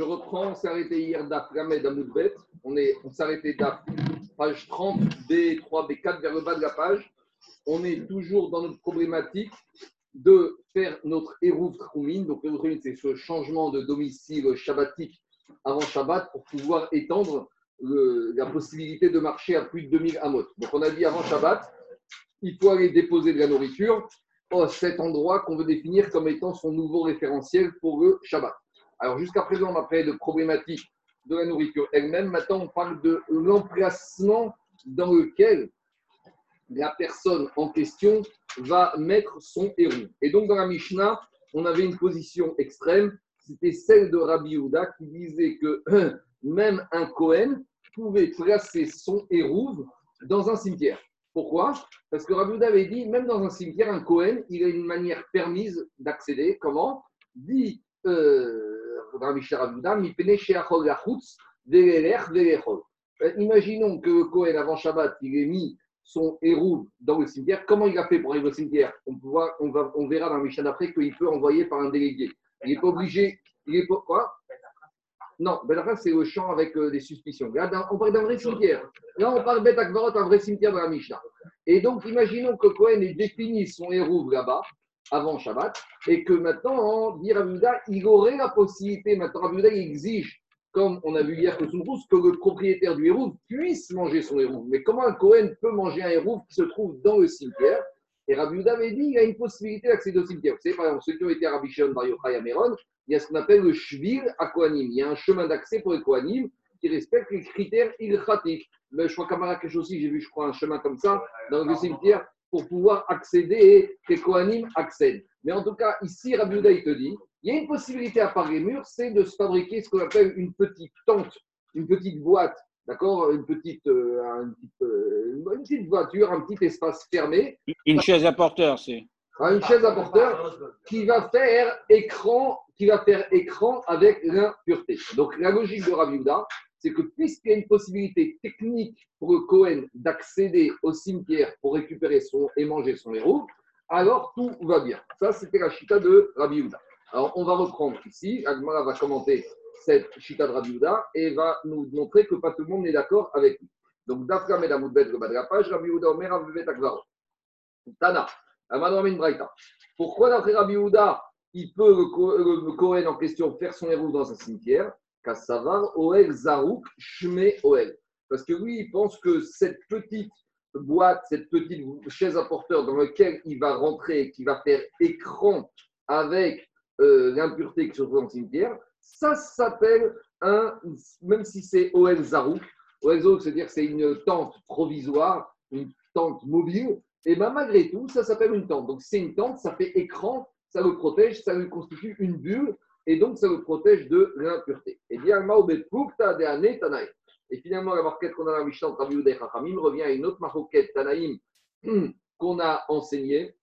je reprends, on s'est arrêté hier d'Aframed Amoudbet. On, est, on s'est arrêté d'Af, page 30, B3, B4, vers le bas de la page. On est toujours dans notre problématique de faire notre Eruv Troumine. Donc, Eruv c'est ce changement de domicile shabbatique avant Shabbat pour pouvoir étendre la possibilité de marcher à plus de 2000 amot. Donc, on a dit avant Shabbat, il faut aller déposer de la nourriture à cet endroit qu'on veut définir comme étant son nouveau référentiel pour le Shabbat. Alors, jusqu'à présent, on a parlé de problématiques de la nourriture elle-même. Maintenant, on parle de l'emplacement dans lequel la personne en question va mettre son héros. Et donc, dans la Mishnah, on avait une position extrême, c'était celle de Rabbi Yehuda qui disait que même un Kohen pouvait placer son hérouve dans un cimetière. Pourquoi? Parce que Rabbi Yehuda avait dit, même dans un cimetière, un Kohen, il a une manière permise d'accéder. Comment? Dit euh, Euh, Imaginons que le Kohen, avant Shabbat, il ait mis son héros dans le cimetière. Comment il a fait pour arriver au cimetière? On, va, on verra dans le Mishnah d'après qu'il peut envoyer par un délégué. Il n'est pas obligé. Il est pas, quoi? Non, Belachas, c'est le champ avec euh, des suspicions. Là, on parle d'un vrai cimetière. Là, on parle Bet Akvarot, un vrai cimetière dans la Mishnah. Et donc, imaginons que Cohen ait défini son héros là-bas, avant Shabbat, et que maintenant, en dit Rabbi Yehuda, il aurait la possibilité, maintenant il exige comme on a vu hier que Soumbrous, que le propriétaire du héros puisse manger son héros. Mais comment un Cohen peut manger un héros qui se trouve dans le cimetière? Et Rabbi Yehuda avait dit il y a une possibilité d'accéder au cimetière. Vous savez, par exemple, ceux qui ont été à Rabbi Shimon Bar Yochai il y a ce qu'on appelle le Shvil à Kohanim. Il y a un chemin d'accès pour les Kohanim qui respecte les critères ilchatiques. Mais Je crois qu'à Marrakech aussi, j'ai vu, je crois, un chemin comme ça dans le cimetière pour pouvoir accéder et que Kohanim accèdent. Mais en tout cas, ici, Rabbi il te dit il y a une possibilité à part les murs, c'est de se fabriquer ce qu'on appelle une petite tente, une petite boîte, d'accord une petite, euh, une, petite, euh, une petite voiture, un petit espace fermé, Une chaise à porteur, c'est. hein, une chaise à porteur qui va faire écran, qui va faire écran avec l'impureté. Donc la logique de Rabbi Yehuda, c'est que puisqu'il y a une possibilité technique pour le Cohen d'accéder au cimetière pour récupérer son et manger son héros, alors tout va bien. Ça, c'était la chita de Rabbi Yehuda. Alors, on va reprendre ici. Agmara va commenter cette chita de Rabbi Yehuda et va nous montrer que pas tout le monde n'est d'accord avec lui. Donc, Dafka Medamoudbet, le bas de la page, Rabbi Yehuda Omer Avivet Akvaro. Tana, Amadou Braïta. Pourquoi, d'après Rabbi Yehuda, il peut, le, le Cohen en question, faire son héros dans un cimetière? Kassavar, Oel, Zarouk, Shme, Oel. Parce que lui, il pense que cette petite boîte, cette petite chaise à porteur dans laquelle il va rentrer, qui va faire écran avec euh, l'impureté qui se trouve dans le cimetière, ça s'appelle un, même si c'est OL Zarouk, OL Zarouk, c'est-à-dire c'est une tente provisoire, une tente mobile, et bien malgré tout, ça s'appelle une tente. Donc c'est une tente, ça fait écran, ça le protège, ça lui constitue une bulle, et donc ça le protège de l'impureté. Et bien. Et finalement, la marquette qu'on a dans la Mishnah revient à une autre marquette Tanaïm qu'on a enseignée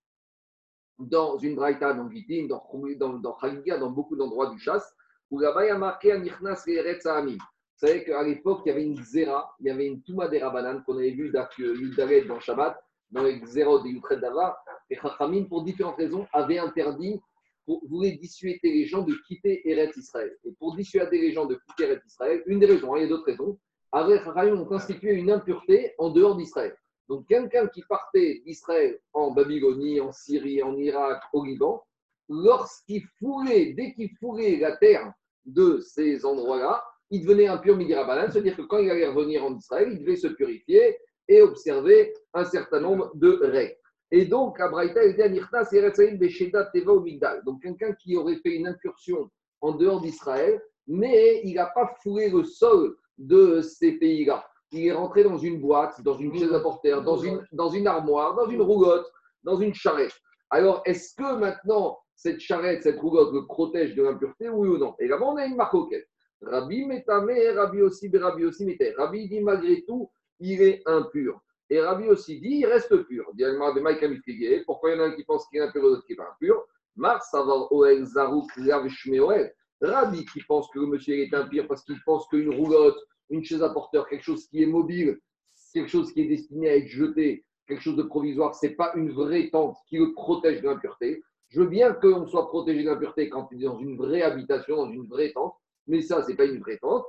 dans une braïta, dans Gitin, dans, dans, dans beaucoup d'endroits du chasse, où là-bas il y a marqué Ha'amim. Vous savez qu'à l'époque, il y avait une zera, il y avait une Touma des Rabanan qu'on avait vu Yudaret dans Shabbat, dans les zéros de Yutret Dava. Et Chachamim, pour différentes raisons, avait interdit, pour, voulait dissuader les gens de quitter Eretz Israël. Et pour dissuader les gens de quitter Eretz Israël, une des raisons, hein, il y a d'autres raisons, avec Chachamim ont constitué une impureté en dehors d'Israël. Donc, quelqu'un qui partait d'Israël en Babylonie, en Syrie, en Irak, au Liban, lorsqu'il fourrait, dès qu'il fourrait la terre de ces endroits-là, il devenait impur midirabanan, c'est-à-dire que quand il allait revenir en Israël, il devait se purifier et observer un certain nombre de règles. Et donc, à Braïta, il dit Anirtas Eretzaïm Besheda Teva Migdal. Donc, quelqu'un qui aurait fait une incursion en dehors d'Israël, mais il n'a pas foulé le sol de ces pays-là il est rentré dans une boîte, dans une chaise à porteur, dans une, dans une armoire, dans une roulotte, dans une charrette. Alors, est-ce que maintenant, cette charrette, cette roulotte le protège de l'impureté, oui ou non? Et là-bas, on a une marque Rabbi Metame, Rabbi aussi, Rabbi aussi. Rabbi dit malgré tout, il est impur. Et Rabbi aussi dit, il reste pur. Diagma de Mike Amitrigué. Pourquoi il y en a un qui pense qu'il est impur et l'autre qui n'est pas impur Mar Savar Oel Zarouk Lav Shme Oel. Rabbi qui pense que le monsieur est impur parce qu'il pense qu'une roulotte, une chaise à porteur, quelque chose qui est mobile, quelque chose qui est destiné à être jeté, quelque chose de provisoire, ce n'est pas une vraie tente qui le protège de l'impureté. Je veux bien qu'on soit protégé de l'impureté quand il est dans une vraie habitation, dans une vraie tente, mais ça, ce n'est pas une vraie tente.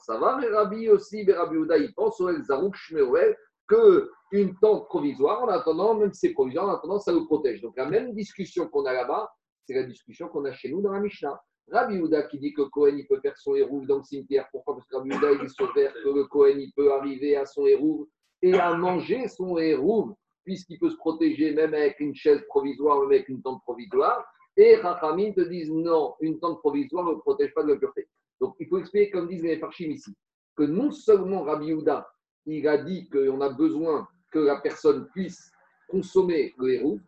ça va, mais Rabbi aussi, mais Rabbi Ouda, il pense au Zarouk Shmeouel, qu'une tente provisoire, en attendant, même si c'est provisoire, en attendant, ça le protège. Donc la même discussion qu'on a là-bas, c'est la discussion qu'on a chez nous dans la Mishnah. Rabbi Houda qui dit que Cohen il peut faire son hérouve dans le cimetière. Pourquoi? Parce que Rabbi Houda il est que le Cohen il peut arriver à son hérouve et à manger son hérouve, puisqu'il peut se protéger même avec une chaise provisoire, même avec une tente provisoire. Et Rachamim te disent non, une tente provisoire ne protège pas de la pureté. Donc il faut expliquer, comme disent les Farchim ici, que non seulement Rabbi Houda il a dit qu'on a besoin que la personne puisse consommer le hérouve,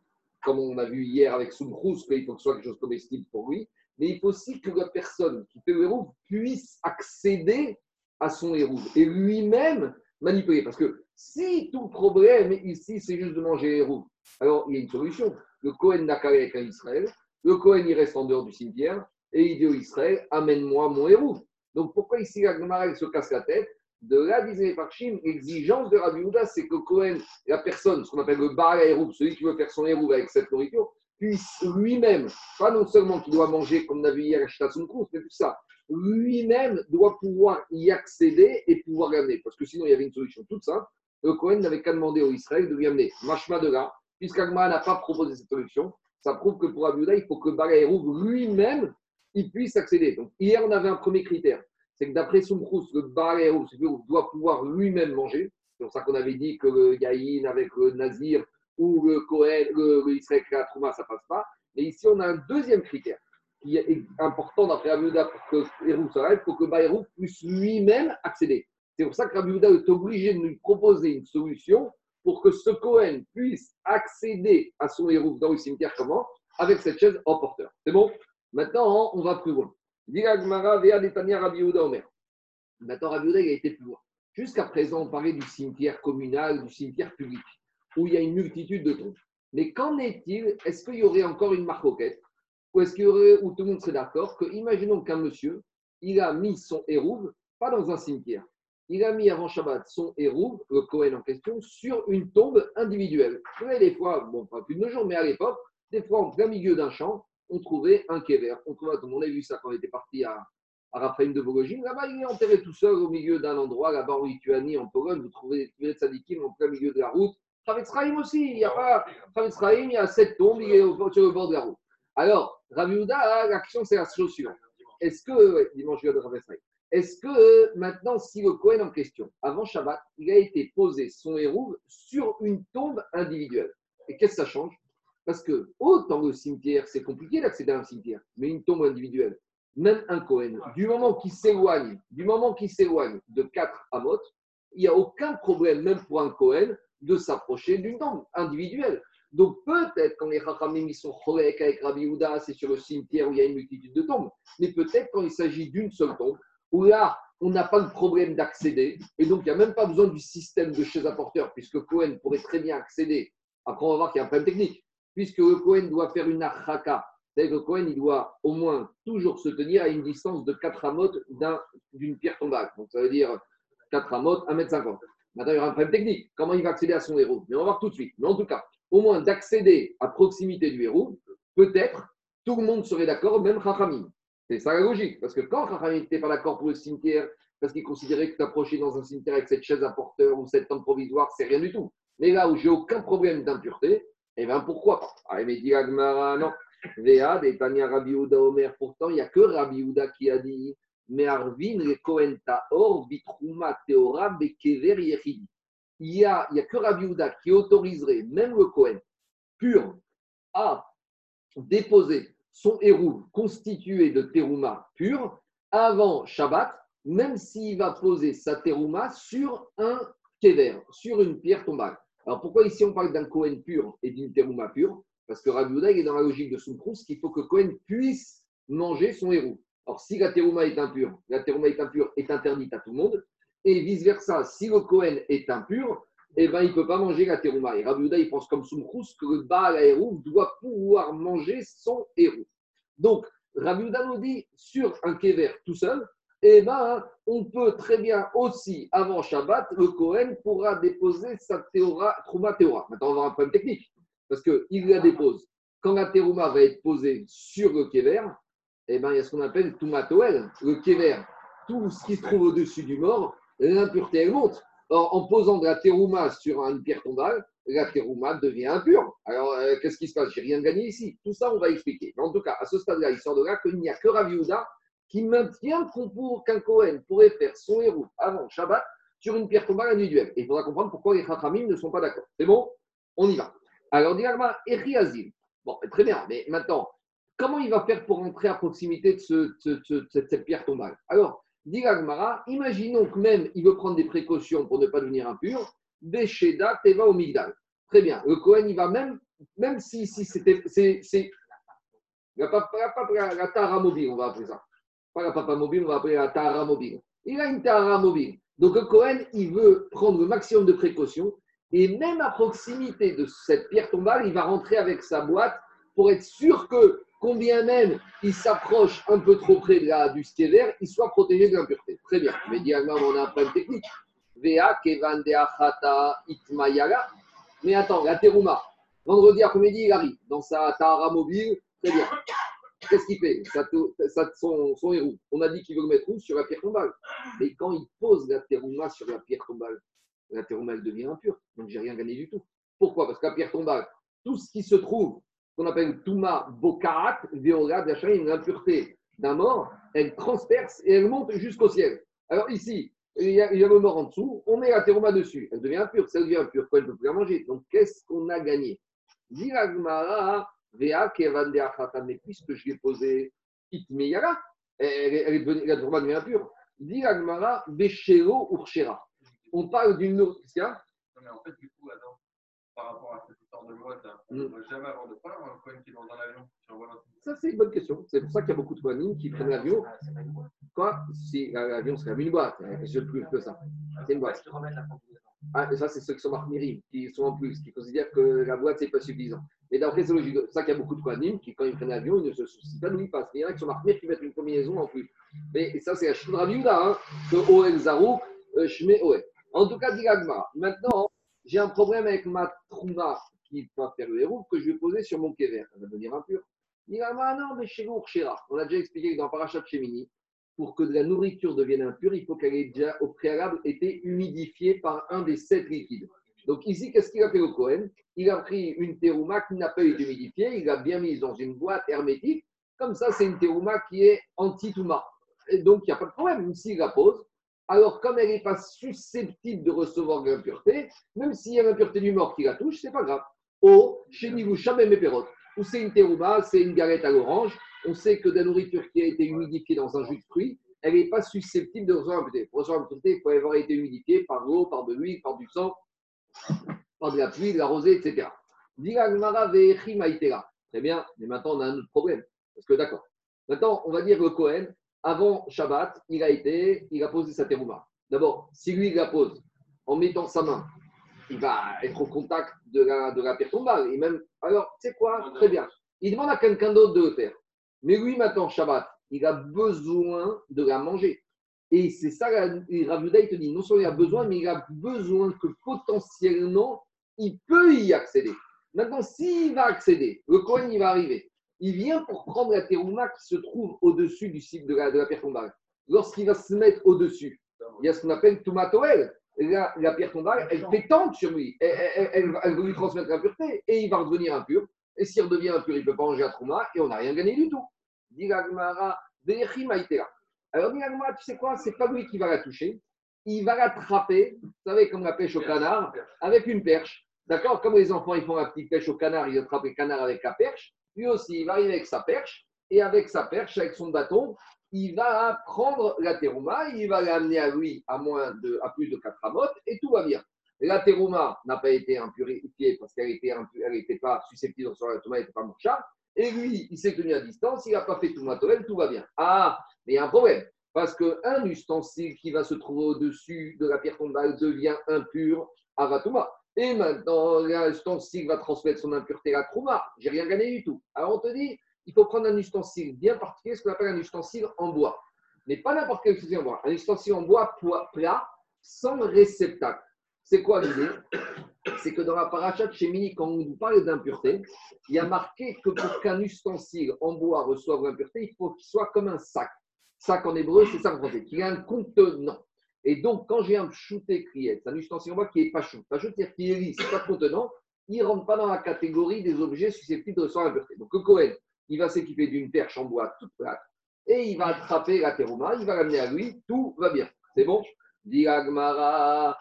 comme on a vu hier avec Soumrous, qu'il faut que ce soit quelque chose comestible pour lui, mais il faut aussi que la personne qui fait le hérouve puisse accéder à son hérouve et lui-même manipuler. Parce que si tout le problème ici, c'est juste de manger hérouve, alors il y a une solution. Le Cohen n'a qu'à avec Israël, le Cohen il reste en dehors du cimetière et il dit au Israël amène-moi mon hérouve. Donc pourquoi ici la se casse la tête? De là, disait Farshim, l'exigence de Rabbi Houda, c'est que Cohen, la personne, ce qu'on appelle le Baal Héroub, celui qui veut faire son hérouve avec cette nourriture, puisse lui-même, pas non seulement qu'il doit manger, comme on a vu hier à Krous, mais tout ça, lui-même doit pouvoir y accéder et pouvoir l'amener. Parce que sinon, il y avait une solution toute simple. Le Cohen n'avait qu'à demander au Israël de lui amener Mashma de là, puisqu'Agma n'a pas proposé cette solution. Ça prouve que pour Rabbi il faut que Baal Héroub lui-même il puisse accéder. Donc, hier, on avait un premier critère c'est que d'après Soumkrous, le Baal doit pouvoir lui-même manger. C'est pour ça qu'on avait dit que le Yaïn avec le Nazir ou le Kohen, le, le Israël Trouma, ça ne passe pas. Mais ici, on a un deuxième critère qui est important d'après Abuda pour que Hérou s'arrête, faut que puisse lui-même accéder. C'est pour ça que est obligé de nous proposer une solution pour que ce Cohen puisse accéder à son héros dans le cimetière comment? Avec cette chaise en porteur. C'est bon? Maintenant, on va plus loin. Maintenant, Rabbi a été plus loin. Jusqu'à présent, on parlait du cimetière communal, du cimetière public, où il y a une multitude de tombes. Mais qu'en est-il? Est-ce qu'il y aurait encore une marque Ou est-ce qu'il y aurait, où tout le monde serait d'accord, que, imaginons qu'un monsieur, il a mis son hérouve, pas dans un cimetière, il a mis avant Shabbat son hérouve, le Cohen en question, sur une tombe individuelle. Vous savez, des fois, bon, pas plus de nos jours, mais à l'époque, des fois, en plein milieu d'un champ, on trouvait un kéver. On, trouvait, on a vu ça quand on était parti à, à Raphaël de Vologine. Là-bas, il est enterré tout seul au milieu d'un endroit, là-bas en Lituanie, en Pologne. Vous trouvez des Sadikim en plein milieu de la route. Travetz aussi, il y a pas. il y a sept tombes, il est sur le bord de la route. Alors, Ravi l'action, c'est la chose. Est-ce que, dimanche, de est-ce que maintenant, si le Cohen en question, avant Shabbat, il a été posé son hérouve sur une tombe individuelle Et qu'est-ce que ça change? Parce que autant le cimetière, c'est compliqué d'accéder à un cimetière, mais une tombe individuelle, même un Cohen, du moment qu'il s'éloigne, du moment qu'il s'éloigne de 4 amot, il n'y a aucun problème, même pour un Cohen, de s'approcher d'une tombe individuelle. Donc peut-être quand les Chachamim ils sont chorek avec Rabbi Houda, c'est sur le cimetière où il y a une multitude de tombes. Mais peut-être quand il s'agit d'une seule tombe, où là, on n'a pas le problème d'accéder, et donc il n'y a même pas besoin du système de chez apporteur, puisque Cohen pourrait très bien accéder. Après, on va voir qu'il y a un problème technique puisque le doit faire une achaka. C'est-à-dire que le il doit au moins toujours se tenir à une distance de 4 amotes d'une pierre tombale. Donc ça veut dire 4 amotes, 1m50. Maintenant, il y aura un problème technique. Comment il va accéder à son héros? Mais on va voir tout de suite. Mais en tout cas, au moins d'accéder à proximité du héros, peut-être tout le monde serait d'accord, même Chachamim. C'est ça la logique. Parce que quand Chachamim n'était pas d'accord pour le cimetière, parce qu'il considérait que t'approcher dans un cimetière avec cette chaise à porteur ou cette tente provisoire, c'est rien du tout. Mais là où j'ai aucun problème d'impureté, et eh bien pourquoi? Ah, mais dit Agmara, non. Véad et Tania Rabbi pourtant, il n'y a que Rabbi Ouda qui a dit Mais Arvin, le Kohen Taor, Bitrouma, Teora, Bekever, Yechidi. Il n'y a, que Rabbi Ouda qui autoriserait, même le Kohen pur, à déposer son héros constitué de terouma pur avant Shabbat, même s'il va poser sa terouma sur un kever, sur une pierre tombale. Alors pourquoi ici on parle d'un Cohen pur et d'une terouma pure? Parce que Rabbi est dans la logique de Soumkrous qu'il faut que Cohen puisse manger son héros. Alors si la terouma est impure, la terouma est impure est interdite à tout le monde. Et vice-versa, si le Cohen est impur, eh ben, il ne peut pas manger la terouma. Et Rabbi il pense comme Soumkrous que le Baal héros doit pouvoir manger son héros. Donc, Rabbi nous dit sur un kéver tout seul, eh ben, on peut très bien aussi, avant Shabbat, le Kohen pourra déposer sa théora, Trouma Théora. Maintenant, on va avoir un problème technique, parce qu'il la dépose. Quand la Thérouma va être posée sur le Kéver, eh ben, il y a ce qu'on appelle Toumatoel, le kéver. Tout ce qui se trouve au-dessus du mort, l'impureté, elle monte. Or, en posant de la terouma sur une pierre tombale, la terouma devient impure. Alors, euh, qu'est-ce qui se passe? J'ai rien gagné ici. Tout ça, on va expliquer. Mais en tout cas, à ce stade-là, il sort de là qu'il n'y a que Rav qui maintient qu'un Cohen pourrait faire son héros avant Shabbat sur une pierre tombale la du Et il faudra comprendre pourquoi les Chachamim ne sont pas d'accord. C'est bon? On y va. Alors, Diagma, Azim. Bon, très bien, mais maintenant, comment il va faire pour rentrer à proximité de, cette, pierre tombale? Alors, dit imaginons que même il veut prendre des précautions pour ne pas devenir impur, Besheda Teva au Migdal. Très bien, le Cohen, il va même, même si, si c'était. La, la, la, mobile, on va appeler ça. Pas la papa mobile, on va appeler la Tara mobile. Il a une Tara mobile. Donc Cohen, il veut prendre le maximum de précautions et même à proximité de cette pierre tombale, il va rentrer avec sa boîte pour être sûr que, combien même il s'approche un peu trop près de la, du vert, il soit protégé de l'impureté. Très bien. Mais dialement, on a un problème technique. Vea kevan itmayala. Mais attends, la terouma, vendredi après-midi, il arrive dans sa Tahara mobile. Très bien. Qu'est-ce qu'il fait ça, son, héros. On a dit qu'il veut le mettre où? Sur la pierre tombale. Mais quand il pose la terouma sur la pierre tombale, la terouma, elle devient impure. Donc, j'ai rien gagné du tout. Pourquoi? Parce que la pierre tombale, tout ce qui se trouve, qu'on appelle Touma Bokarat, Veola, une impureté d'un mort, elle transperce et elle monte jusqu'au ciel. Alors ici, il y, a, le mort en dessous, on met la terouma dessus, elle devient impure, ça devient impure, quoi, elle ne peut plus la manger. Donc qu'est-ce qu'on a gagné? Puisque je l'ai posé Itmeyara, elle, est devenue, la terouma devient impure. Diragmara, Beshero Urshera on parle d'une nourriture. Non, mais en fait, du coup, par rapport à cette de loi, on ne mm. jamais avoir de problème un coin qui est dans un avion Ça, c'est une bonne question. C'est pour ça qu'il y a beaucoup de coins qui prennent l'avion. Ah, Quoi? Si l'avion serait une boîte, je plus que ça. C'est une boîte. Ah, ça, c'est ceux qui sont marmirim, qui sont en plus, qui considèrent que la boîte, c'est pas suffisant. Mais d'après, c'est logique. C'est ça qu'il y a beaucoup de Kohanim qui, quand ils prennent l'avion, ils ne se soucient pas ils passent. Il y en a qui sont marmirim qui mettent une combinaison en plus. Mais ça, c'est la Shudra hein, que Oel Zarou, euh, Shme Oel. En tout cas, dit Maintenant, j'ai un problème avec ma trouma qui va faire le héros que je vais poser sur mon kéver. Ça va devenir impur. Dit non, mais chez vous, On a déjà expliqué que dans Parachat Shemini, pour que de la nourriture devienne impure, il faut qu'elle ait déjà au préalable été humidifiée par un des sept liquides. Donc ici, qu'est-ce qu'il a fait au Cohen Il a pris une terouma qui n'a pas été humidifiée, il l'a bien mise dans une boîte hermétique. Comme ça, c'est une terouma qui est anti-touma. Donc, il n'y a pas de problème. Même s'il la pose, alors comme elle n'est pas susceptible de recevoir de l'impureté, même s'il y a l'impureté du mort qui la touche, c'est pas grave. Au chez Nivou Shamem et ou c'est une terouba, c'est une galette à l'orange, on sait que de la nourriture qui a été humidifiée dans un jus de fruits, elle n'est pas susceptible de recevoir l'impureté. Pour recevoir l'impureté, il faut avoir été humidifiée par l'eau, par de l'huile, par du sang, par de la pluie, de la rosée, etc. Très bien, mais maintenant on a un autre problème. Parce que d'accord. Maintenant, on va dire le Cohen, avant Shabbat, il a été, il a posé sa terouma. D'abord, si lui il la pose en mettant sa main, il va être au contact de la, de la pierre tombale. Et même, alors, tu sais quoi? Très bien. Il demande à quelqu'un d'autre de le faire. Mais lui, maintenant, Shabbat, il a besoin de la manger. Et c'est ça, Ravuda, il te dit, non seulement il a besoin, mais il a besoin que potentiellement, il peut y accéder. Maintenant, s'il va accéder, le Cohen, il va arriver il vient pour prendre la terouma qui se trouve au-dessus du site de la, de la pierre tombale. Lorsqu'il va se mettre au-dessus, il y a ce qu'on appelle tomatoel. La, la pierre tombale, elle tente sur lui. Elle, elle, veut lui transmettre l'impureté et il va redevenir impur. Et s'il redevient impur, il ne peut pas manger la trouma et on n'a rien gagné du tout. Alors, tu sais quoi C'est pas lui qui va la toucher. Il va l'attraper, vous savez, comme la pêche au canard, avec une perche. D'accord Comme les enfants, ils font la petite pêche au canard, ils attrapent le canard avec la perche. Lui aussi, il va arriver avec sa perche, et avec sa perche, avec son bâton, il va prendre la terouma, il va l'amener à lui à, moins de, à plus de 4 amotes, et tout va bien. La terouma n'a pas été impurifiée parce qu'elle n'était pas susceptible de recevoir la terouma, elle n'était pas marchable. Et lui, il s'est tenu à distance, il n'a pas fait tout matouel, tout va bien. Ah, mais il y a un problème. Parce qu'un ustensile qui va se trouver au-dessus de la pierre tombale devient impur à Vatuma. Et maintenant, l'ustensile va transmettre son impureté à Trouma. J'ai rien gagné du tout. Alors on te dit, il faut prendre un ustensile bien particulier, ce qu'on appelle un ustensile en bois. Mais pas n'importe quel ustensile en bois. Un ustensile en bois plat, sans réceptacle. C'est quoi l'idée? C'est que dans la paracha de Shemini, quand on nous parle d'impureté, il y a marqué que pour qu'un ustensile en bois reçoive l'impureté, il faut qu'il soit comme un sac. Sac en hébreu, c'est ça en français, qu'il ait un contenant. Et donc, quand j'ai un shooté criette, c'est un ustensile en bois qui est pas chou. Pas chou, c'est-à-dire qu'il est lisse, pas contenant, il ne rentre pas dans la catégorie des objets susceptibles de recevoir l'impureté. Donc, Cohen, il va s'équiper d'une perche en bois toute plate et il va attraper la terouma, il va l'amener à lui, tout va bien. C'est bon? Diagmara,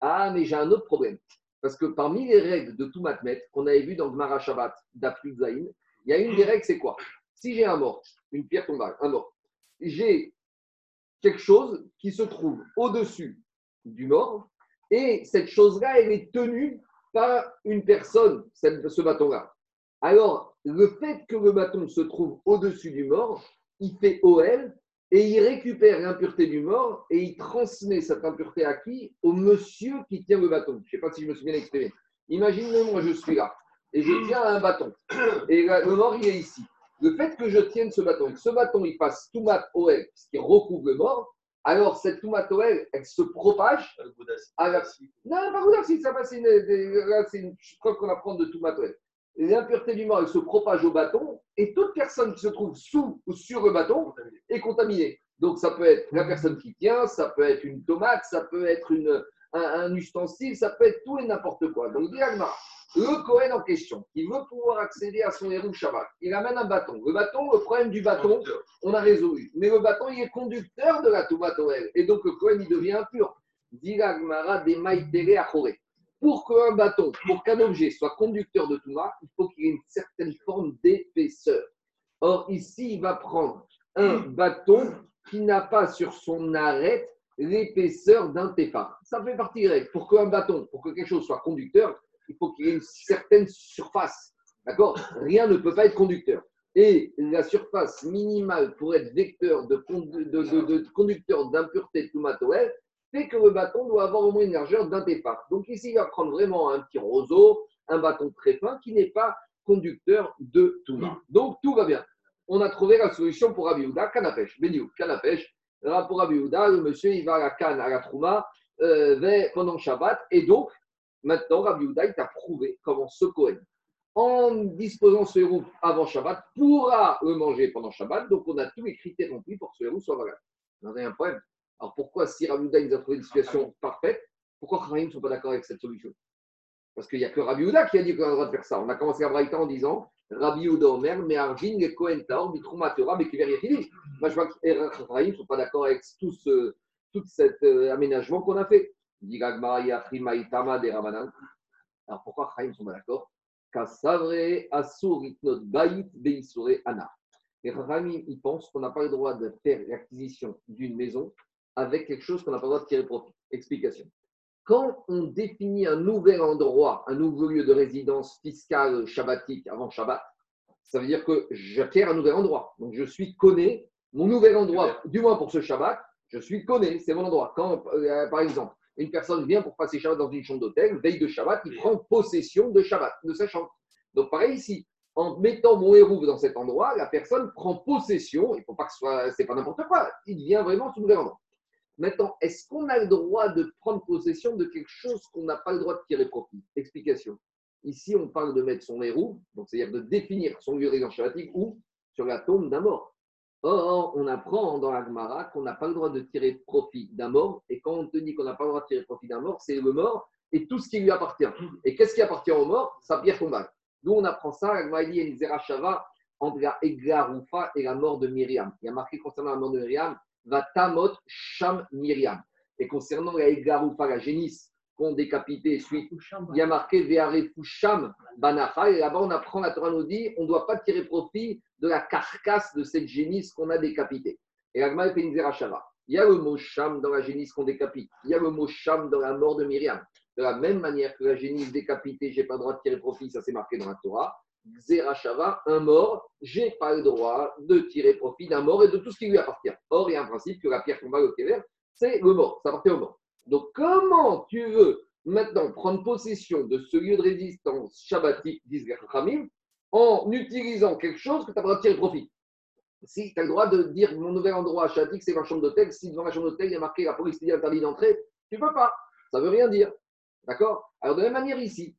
ah, mais j'ai un autre problème. Parce que parmi les règles de tout matmet qu'on avait vu dans Gmara Shabbat d'Afrique il y a une des règles, c'est quoi? Si j'ai un mort, une pierre tombale, un mort, j'ai quelque chose qui se trouve au-dessus du mort, et cette chose-là, elle est tenue par une personne, ce bâton-là. Alors, le fait que le bâton se trouve au-dessus du mort, il fait OL et il récupère l'impureté du mort et il transmet cette impureté à qui? Au monsieur qui tient le bâton. Je ne sais pas si je me suis bien exprimé. Imaginez, moi, je suis là et je tiens un bâton. Et le mort, il est ici. Le fait que je tienne ce bâton que ce bâton, il passe tout mat OL, ce qui recouvre le mort, alors cette Toumat OL, elle se propage. À la... Non, pas Goudarsi, ça c'est une, preuve qu'on apprend de Toumat OL l'impureté du mort, elle se propage au bâton et toute personne qui se trouve sous ou sur le bâton est contaminée. Donc ça peut être la personne qui tient, ça peut être une tomate, ça peut être une, un, ustensile, ça peut être tout et n'importe quoi. Donc le Cohen en question, il veut pouvoir accéder à son héros Shabbat, il amène un bâton. Le bâton, le problème du bâton, on a résolu. Mais le bâton, il est conducteur de la tomate Et donc le Cohen, il devient impur. Pour qu'un bâton, pour qu'un objet soit conducteur de Touma, il faut qu'il ait une certaine forme d'épaisseur. Or, ici, il va prendre un bâton qui n'a pas sur son arête l'épaisseur d'un téphar. Ça fait partie des règles. Pour qu'un bâton, pour que quelque chose soit conducteur, il faut qu'il ait une certaine surface. D'accord? Rien ne peut pas être conducteur. Et la surface minimale pour être vecteur de, conducteur d'impureté de fait que le bâton doit avoir au moins une largeur d'un départ. Donc ici, il va prendre vraiment un petit roseau, un bâton très fin qui n'est pas conducteur de tout. Donc tout va bien. On a trouvé la solution pour Abiouda, canne à pêche. Béniou, canne à pêche. Pour Abiouda, le monsieur, il va à la canne, à la trouma, euh, pendant Shabbat. Et donc, maintenant, Rabbi il t'a prouvé comment ce Cohen, en disposant ce héros avant Shabbat, pourra le manger pendant Shabbat. Donc, on a tous les critères remplis pour que ce héros soit valable. On n'a un problème. Alors pourquoi, si Rabbi il a trouvé une situation parfaite, pourquoi Khamim ne sont pas d'accord avec cette solution? Parce qu'il n'y a que Rabbi qui a dit qu'on a le droit de faire ça. On a commencé à Braïta en disant Rabbi Omer, mais Arvin, les Kohen Taor, Bitrouma Torah, fini. Moi, je vois que Khamim ne sont pas d'accord avec tout, ce, tout cet euh, aménagement qu'on a fait. Alors pourquoi Khamim ne sont pas d'accord? Les Khamim, ils pensent qu'on n'a pas le droit de faire l'acquisition d'une maison avec quelque chose qu'on n'a pas le droit de tirer profit. Explication. Quand on définit un nouvel endroit, un nouveau lieu de résidence fiscale shabbatique avant Shabbat, ça veut dire que j'acquiers un nouvel endroit. Donc je suis conné, mon nouvel endroit, du moins pour ce Shabbat, je suis conné, c'est mon endroit. Quand, euh, par exemple, une personne vient pour passer Shabbat dans une chambre d'hôtel, veille de Shabbat, il prend possession de Shabbat, de sa chambre. Donc pareil ici, en mettant mon héros dans cet endroit, la personne prend possession, il ne faut pas que ce soit, c'est pas n'importe quoi, il vient vraiment son nouvel endroit. Maintenant, est-ce qu'on a le droit de prendre possession de quelque chose qu'on n'a pas le droit de tirer profit? Explication. Ici, on parle de mettre son héros, donc c'est-à-dire de définir son lieu de résidence shabbatique ou sur la tombe d'un mort. Or, on apprend dans la Gemara qu'on n'a pas le droit de tirer profit d'un mort, et quand on te dit qu'on n'a pas le droit de tirer profit d'un mort, c'est le mort et tout ce qui lui appartient. Et qu'est-ce qui appartient au mort? Sa pierre tombale. D'où on apprend ça, la Gemara dit Zerachava entre la Eglaroufa et la mort de Myriam. Il y a marqué concernant la mort de Myriam, va tamot sham Miriam. Et concernant la Egaroufa, la génisse qu'on décapité suite, il y a marqué Veare Fusham Banacha. Et là-bas, on apprend, la Torah nous dit, on ne doit pas tirer profit de la carcasse de cette génisse qu'on a décapitée. Et l'Agma fait une Zerachava. Il y a le mot Sham dans la génisse qu'on décapite. Il y a le mot Sham dans la mort de Myriam. De la même manière que la génisse décapitée, je n'ai pas le droit de tirer profit, ça c'est marqué dans la Torah. Zerachava, un mort, j'ai pas le droit de tirer profit d'un mort et de tout ce qui lui appartient. Or, il y a un principe que la pierre tombale au Kéver, c'est le mort, ça appartient au mort. Donc, comment tu veux maintenant prendre possession de ce lieu de résistance shabbatique, disent en utilisant quelque chose que tu as pas tirer profit? Si tu as le droit de dire mon nouvel endroit à Chatik, c'est ma chambre d'hôtel, si devant ma chambre d'hôtel, il y a marqué la police dit interdit d'entrer, tu peux pas. Ça veut rien dire. D'accord? Alors, de la même manière ici,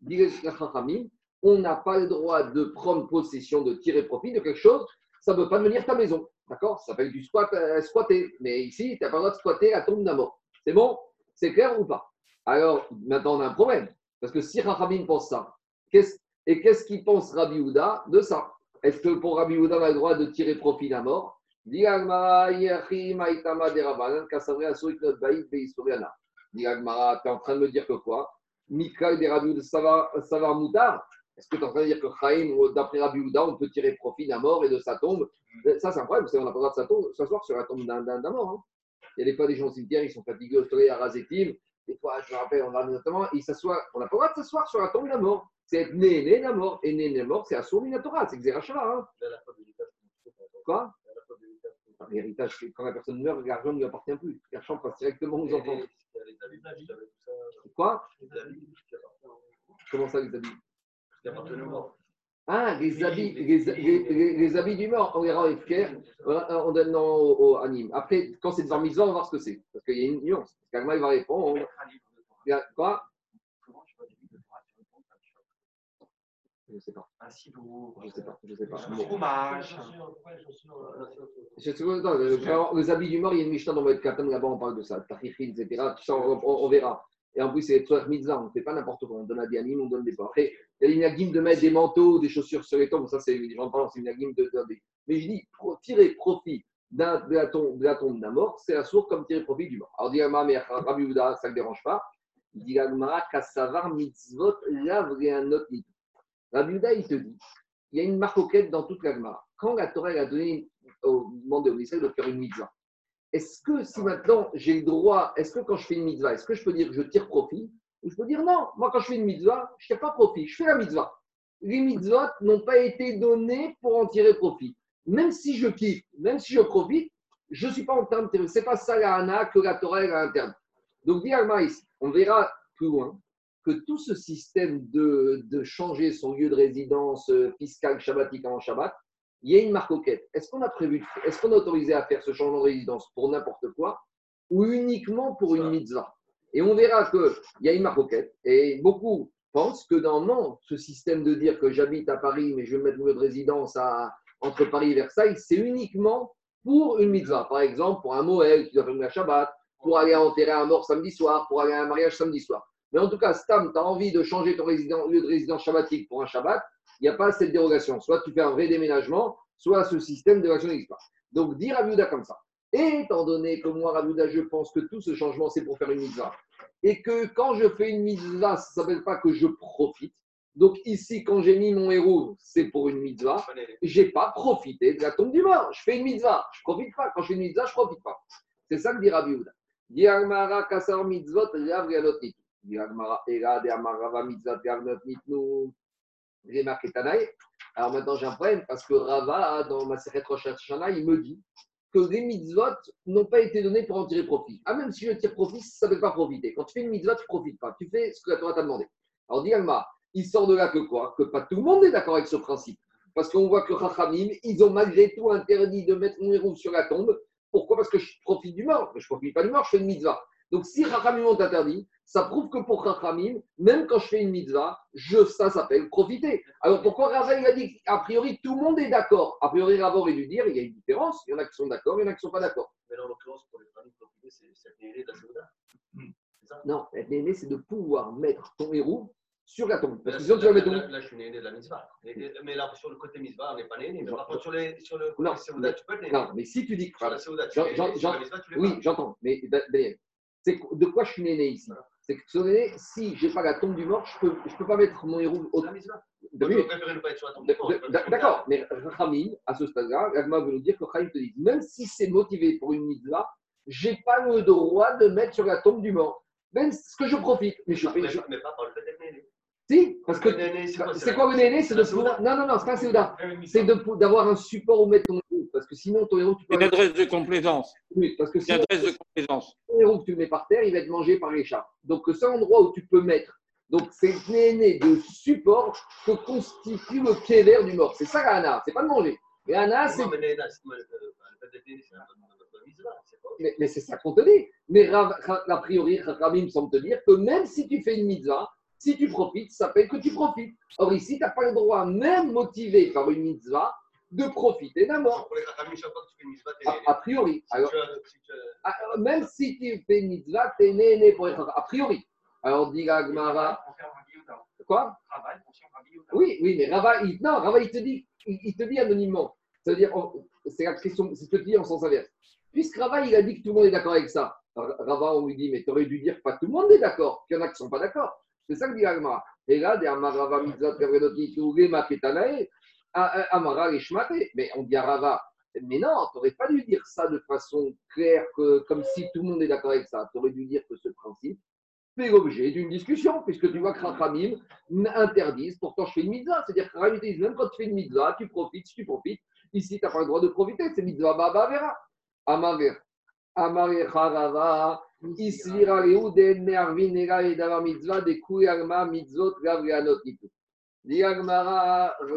on n'a pas le droit de prendre possession, de tirer profit de quelque chose, ça ne veut pas devenir ta maison. D'accord? Ça s'appelle du squat, euh, squatter. Mais ici, tu n'as pas le droit de squatter la tombe d'un mort. C'est bon? C'est clair ou pas? Alors, maintenant, on a un problème. Parce que si Rachamim pense ça, et qu'est-ce qu'il pense Rabbi Houda de ça? Est-ce que pour Rabbi Houda, on a le droit de tirer profit d'un mort? Diagmara, tu es en train de me dire que quoi? Mikal des Rabbi Savar Moutard Est-ce que tu es en train de dire que Chaim, d'après Rabbi Houda, on peut tirer profit d'un mort et de sa tombe? Ça, c'est un problème, on n'a pas le droit de s'asseoir sur la tombe d'un mort. Hein. Il y a des fois des gens au cimetière, ils sont fatigués au soleil à Razetim. Des fois, je me rappelle, on va notamment, ils s'assoient. On n'a pas le droit de s'asseoir sur la tombe d'un mort. C'est être né, né, la mort. Et né, né, mort, c'est Assour Minatora, c'est Xerachava. Hein. Quoi? L'héritage, quand la personne meurt, l'argent ne lui appartient plus. L'argent passe directement aux enfants. Quoi? Comment ça, les habits? Ah, les habits, les, les, habits du mort, on ira au FKR, on donne au, anime. Après, quand c'est devant mise on va voir ce que c'est. Parce qu'il y a une nuance. Parce il va répondre. Quoi? Je ne sais pas. Un cibourg. Je ne sais pas. Je ne sais pas. Un fromage. Les habits du mort, il y a une Mishnah dans le Katan, là-bas, on parle de ça. Tachifin, etc. On, on, verra. Et en plus, c'est Tzoer Mitzvah, on ne fait pas n'importe quoi. On donne à des animes, on donne des porcs. Il y a une agime de mettre des manteaux, des chaussures sur les tombes. Ça, c'est, parle, c'est une agime de, Mais je dis, tirer profit de la tombe, de la tombe d'un mort, c'est un sourd comme tirer profit du mort. Alors, dit mais Rabbi Uda, ça ne dérange pas. Dit Agmara, Kassavar Mitzvot, Lavre un autre Rabbi Uda, il te dit, il y a une marcoquette dans toute l'Agmara. Quand la Torah a donné au monde de faire une mitzvah, est-ce que si maintenant j'ai le droit, est-ce que quand je fais une mitzvah, est-ce que je peux dire que je tire profit je peux dire non, moi quand je fais une mitzvah, je ne pas profit, je fais la mitzvah. Les mitzvahs n'ont pas été donnés pour en tirer profit. Même si je kiffe, même si je profite, je ne suis pas en train de. Ce n'est pas ça la hana que la Torah a interne. Donc, dit ici, on verra plus loin que tout ce système de, de changer son lieu de résidence euh, fiscal shabbatique en Shabbat, il y a une marcoquette. Est-ce qu'on a prévu, est-ce qu'on a autorisé à faire ce changement de résidence pour n'importe quoi ou uniquement pour une mitzvah? Et on verra qu'il y a une marcoquette. Et beaucoup pensent que dans non, ce système de dire que j'habite à Paris, mais je vais mettre lieu de résidence à, entre Paris et Versailles, c'est uniquement pour une mitzvah. Par exemple, pour un Moël qui doit faire une Shabbat, pour aller enterrer un mort samedi soir, pour aller à un mariage samedi soir. Mais en tout cas, Stam, tu as envie de changer ton lieu de résidence shabbatique pour un Shabbat, il n'y a pas cette dérogation. Soit tu fais un vrai déménagement, soit ce système de l'action n'existe pas. Donc, dire Rabiouda comme ça. Et étant donné que moi, Rabiouda, je pense que tout ce changement, c'est pour faire une mitzvah. Et que quand je fais une mitzvah, ça ne s'appelle pas que je profite. Donc ici, quand j'ai mis mon héros, c'est pour une mitzvah. Je n'ai pas profité de la tombe du mort. Je fais une mitzvah. Je profite pas. Quand je fais une mitzvah, je profite pas. C'est ça que dit. J'ai Tanaï. Alors maintenant, j'ai un problème parce que Rava, dans ma série Rosh il me dit que les mitzvot n'ont pas été donnés pour en tirer profit. Ah, même si je tire profit, ça ne veut pas profiter. Quand tu fais une mitzvot, tu ne profites pas. Tu fais ce que la Torah t'a demandé. Alors, dis il sort de là que quoi? Que pas tout le monde est d'accord avec ce principe. Parce qu'on voit que Rachamim, ils ont malgré tout interdit de mettre mon héros sur la tombe. Pourquoi? Parce que je profite du mort. Je ne profite pas du mort, je fais une mitzvah. Donc, si Rachamim ont interdit, ça prouve que pour Rachamim, même quand je fais une mitzvah, je, ça s'appelle profiter. Alors pourquoi Rava il a dit a priori tout le monde est d'accord? A priori Rava aurait dû dire il y a une différence, il y en a qui sont d'accord, il y en a qui ne sont pas d'accord. Mais en l'occurrence, pour les familles, profiter, c'est être de la Séouda. Non, être né, c'est de pouvoir mettre ton héros sur la tombe. Parce que sinon, tu vas mettre ton. Là, je suis né de la mitzvah. Mais là, sur le côté mitzvah, on n'est pas né. Mais par contre, sur, les, sur le côté Séouda, tu peux être né. Non, mais si tu dis que. Sur la Séouda, tu es Oui, j'entends. Mais c'est de quoi je suis né ici? C'est que si je n'ai pas la tombe du mort, je ne peux, je peux pas mettre mon héros au D'accord, mais Rami, à ce stade-là, Ragma veut nous dire que Khaïm te dit même si c'est motivé pour une mitzvah, je n'ai pas le droit de mettre sur la tombe du mort. Même ce que je profite. Mais, je, mais, mais pas par le fait d'être. Si, parce que c'est quoi le néné C'est de pouvoir. Non, non, non, c'est pas Séouda. C'est d'avoir un support où mettre ton héros. Parce que sinon, ton héros, tu peux. Une adresse de complaisance. Oui, parce que sinon, une adresse de complaisance. Ton héros que tu mets par terre, il va être mangé par les chats. Donc, c'est un endroit où tu peux mettre. Donc, c'est néné de support que constitue le pied vert du mort. C'est ça, Rana. C'est pas de manger. Et Anna, c'est. Non, mais c'est un. Mais, mais ça qu'on te dit. Mais a priori, Rabbi me semble te dire que même si tu fais une mitzvah, si tu profites, ça s'appelle que tu profites. Or ici, tu n'as pas le droit, même motivé par une mitzvah, de profiter d'un mort. A, priori. Alors, même si tu fais une mitzvah, tu es né, né pour être. A priori. Alors, dit la Gemara. Quoi? Oui, oui, mais Rava, il, non, Rava, il te dit, il, il te dit anonymement. C'est-à-dire, en- c'est la question, c'est ce que tu dis en sens inverse. Puisque Rava, il a dit que tout le monde est d'accord avec ça. Rava, on lui dit, mais tu aurais dû dire que pas tout le monde est d'accord, qu'il y en a qui ne sont pas d'accord. C'est ça que dit Agmara. Et là, des Amarava Mitzvah Kavrenoti Touge Maketanae, Amara Leshmate. Mais on dit à Rava, mais non, tu n'aurais pas dû dire ça de façon claire, que, comme si tout le monde est d'accord avec ça. Tu aurais dû dire que ce principe fait l'objet d'une discussion, puisque tu vois que Rachamim interdisent, pourtant je fais une mitzvah. C'est-à-dire que disent, même quand tu fais une mitzvah, tu profites, si tu profites, ici tu n'as pas le droit de profiter, c'est mitzvah baba vera. Amaver. Amaver harava.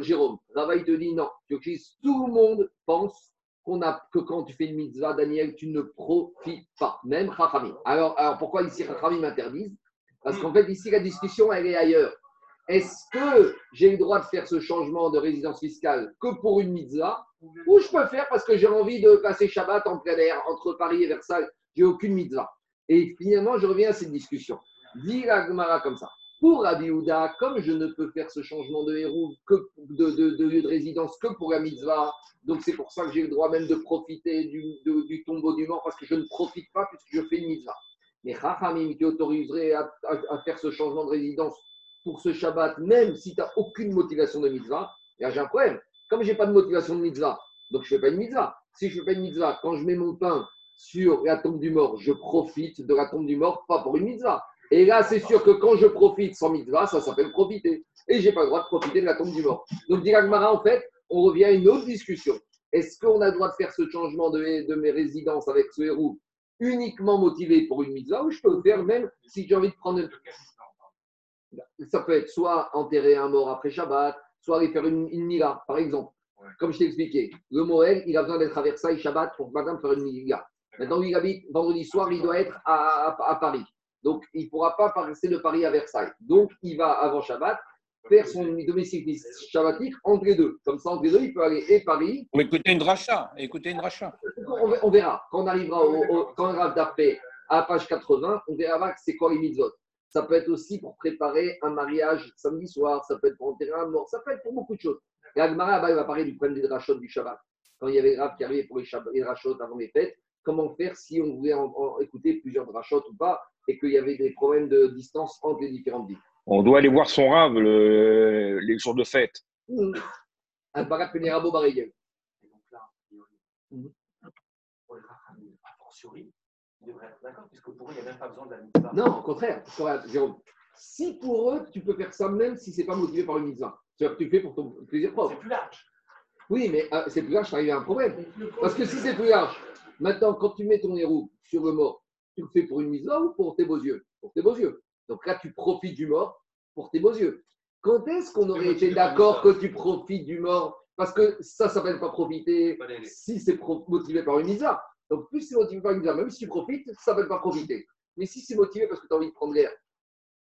Jérôme, Rava il te dit non. Tout le monde pense qu'on a, que quand tu fais une mitzvah, Daniel, tu ne profites pas, même Chachamim. Alors, alors pourquoi ici Chachamim interdisent? Parce qu'en fait, ici, la discussion, elle est ailleurs. Est-ce que j'ai le droit de faire ce changement de résidence fiscale que pour une mitzvah? Ou je peux faire parce que j'ai envie de passer Shabbat en plein air entre Paris et Versailles J'ai aucune mitzvah. Et finalement, je reviens à cette discussion. Dit Gemara comme ça. Pour Rabbi Houda, comme je ne peux faire ce changement de héros que de, lieu de résidence que pour la mitzvah, donc c'est pour ça que j'ai le droit même de profiter du, tombeau du mort parce que je ne profite pas puisque je fais une mitzvah. Mais Chachamim qui autoriserait à, à- faire ce changement de résidence pour ce Shabbat, même si tu n'as aucune motivation de mitzvah, là j'ai un problème. Comme je n'ai pas de motivation de mitzvah, donc je ne fais pas une mitzvah. Si je ne fais pas une mitzvah, quand je mets mon pain sur la tombe du mort, je profite de la tombe du mort, pas pour une mitzvah. Et là, c'est sûr que quand je profite sans mitzvah, ça s'appelle profiter. Et je n'ai pas le droit de profiter de la tombe du mort. Donc, dit Agmara, en fait, on revient à une autre discussion. Est-ce qu'on a le droit de faire ce changement de, de mes résidences avec ce héros uniquement motivé pour une mitzvah ou je peux le faire même si j'ai envie de prendre une... Ça peut être soit enterrer un mort après Shabbat, soit aller faire une, une mila, par exemple. Comme je t'ai expliqué, le Moël, il a besoin d'être à Versailles Shabbat pour madame faire une mila. Maintenant, il habite vendredi soir, il doit être à, à- à Paris. Donc, il ne pourra pas passer de Paris à Versailles. Donc, il va avant Shabbat faire son domicile shabbatique entre les deux. Comme ça, entre les deux, il peut aller et Paris Ou écouter une dracha. Écouter une dracha. on ver- on verra. Quand on arrivera au, au- quand on d'après à page 80, on verra que c'est quoi les mitzvot. Ça peut être aussi pour préparer un mariage samedi soir, ça peut être pour enterrer un mort, ça peut être pour beaucoup de choses. Et Agmara, va parler du problème des drachot du Shabbat. Quand il y avait Rav qui arrivaient pour les, les drachot avant les fêtes, comment faire si on voulait en- en écouter plusieurs drachot ou pas, et qu'il y avait des problèmes de distance entre les différentes villes. On doit aller voir son rave le- les jours de fête. Un barat pénérabo barégel. Et donc là, pour les Rachamim, a fortiori, ils devraient être d'accord, puisque pour eux, il n'y a même pas besoin de la mitzvah. Non, au contraire. Jérôme, si pour eux, tu peux faire ça même si ce n'est pas motivé par une mitzvah. C'est-à-dire que tu fais pour ton plaisir propre. C'est plus large. Oui, mais euh, c'est plus large, ça arrive à un problème. Parce que si c'est plus large, maintenant, quand tu mets ton héros sur le mort, tu le fais pour une mitzvah ou pour tes beaux yeux Pour tes beaux yeux. Donc là, tu profites du mort pour tes beaux yeux. Quand est-ce qu'on aurait été d'accord que tu profites du mort Parce que ça, ça s'appelle pas profiter si c'est motivé par une mitzvah. Donc, plus c'est motivé par une mitzvah, même si tu profites, ça ne s'appelle pas profiter. Mais si c'est motivé parce que tu as envie de prendre l'air,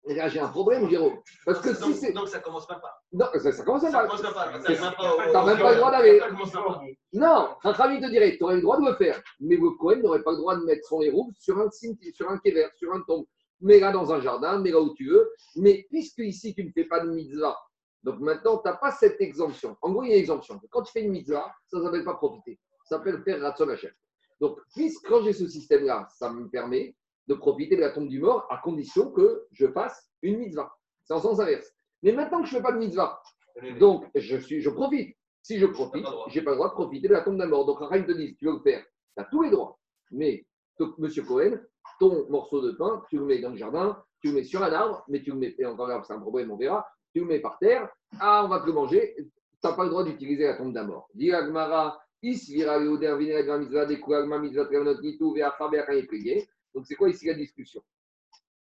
et là, j'ai un problème, Jérôme. Parce que si donc, c'est. donc ça commence même pas. Non, ça, ça commence à Ça mal. commence même pas. Ça même pas T'as même pas le droit d'aller. Ça commence même pas. Non, un Rami te dirait, tu aurais le droit de le faire, mais le Cohen n'aurait pas le droit de mettre son héros sur un cimetière, sur un kéver, sur un tombe. Mais là dans un jardin, mais là où tu veux. Mais puisque ici tu ne fais pas de mitzvah, donc maintenant tu n'as pas cette exemption. En gros, il y a une exemption. Quand tu fais une mitzvah, ça ne s'appelle pas profiter. Ça s'appelle faire Ratson Hachem. Donc, puisque quand j'ai ce système-là, ça me permet de profiter de la tombe du mort à condition que je fasse une mitzvah. C'est en sens inverse. Mais maintenant que je ne fais pas de mitzvah, donc, je, suis, je profite. Si je profite, T'as pas le droit. je n'ai pas le droit de profiter de la tombe d'un mort. Donc, Rahim te dit, tu veux le faire, tu as tous les droits. Mais, donc, monsieur Cohen, ton morceau de pain, tu le mets dans le jardin, tu le mets sur un arbre, mais tu le mets, et encore là, c'est un problème, on verra, tu le mets par terre, ah, on va te le manger, tu n'as pas le droit d'utiliser la tombe d'un mort. Dis Agmara, is vira leoder viner la mitzvah, mitzvah trevanot nitou, ve'acha be'acha yeplige. Donc, c'est quoi ici la discussion?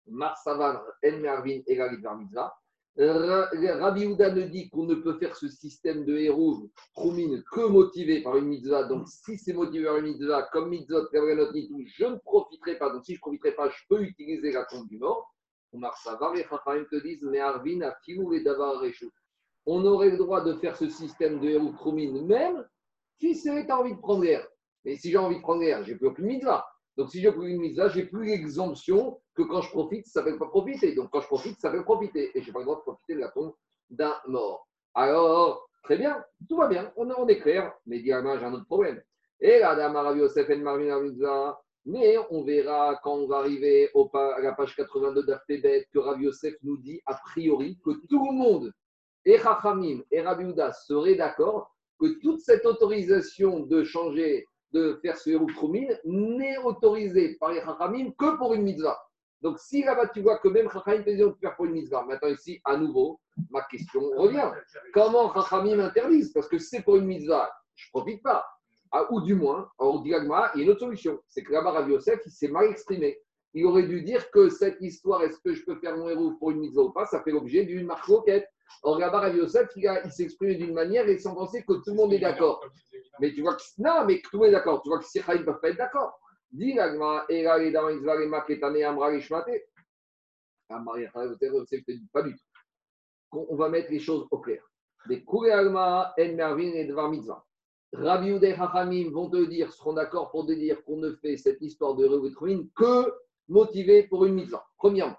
Marsavan, en mervin, égalité mitzvah. Ra- Rabbi Houda ne dit qu'on ne peut faire ce système de héros, Troumine, que motivé par une mitzvah. Donc, si c'est motivé par une mitzvah, comme mitzvot, Kavranot, Nitou, je ne profiterai pas. Donc, si je ne profiterai pas, je peux utiliser la tombe du mort. Omar Savar et Chachamim te disent, mais Arvin a filou et Davar Réchou. On aurait le droit de faire ce système de héros, Troumine, même si c'est envie de prendre l'air. Mais si j'ai envie de prendre l'air, j'ai plus aucune mitzvah. Donc, si j'ai plus une mitzvah, j'ai plus l'exemption que quand je profite, ça ne s'appelle pas profiter. Donc, quand je profite, ça s'appelle profiter. Et je n'ai pas le droit de profiter de la tombe d'un mort. Alors, très bien, tout va bien, on, est clair. Mais diamant, j'ai un autre problème. Et là, Dama Rav Yosef El Marvin Rav Mitzvah. mais on verra quand on va arriver à la page 82 d'Aftebet que Rav Yosef nous dit a priori que tout le monde, et Chachamim et Houda seraient d'accord que toute cette autorisation de changer, de faire ce Troumine n'est autorisée par les Chachamim que pour une mitzvah. Donc si là-bas tu vois que même Chachamim te dit on peut faire pour une mitzvah, maintenant ici, à nouveau, ma question revient. Comment Chachamim interdisent? Parce que c'est pour une mitzvah, je ne profite pas. Ah, ou du moins, on dit Agma, il y a une autre solution. C'est que là-bas, Rabbi Yosef, il s'est mal exprimé. Il aurait dû dire que cette histoire, est-ce que je peux faire mon héros pour une mitzvah ou pas, ça fait l'objet d'une marque roquette. Or, là-bas, Rabbi Yosef, il, il s'est exprimé d'une manière et sans penser que tout le monde est d'accord. Mais tu vois que non, mais que tout le monde est d'accord. Tu vois que si Chaim ne peuvent pas être d'accord. Dis ils les maketane, amra, les shmate. Ah, te pas du tout. On va mettre les choses au clair. Des kouré alma, en mervin et devar mitzvah. Rabbi Yehuda et Chachamim vont te dire, seront d'accord pour te dire qu'on ne fait cette histoire de Reuvetruin que motivé pour une mitzvah. Premièrement,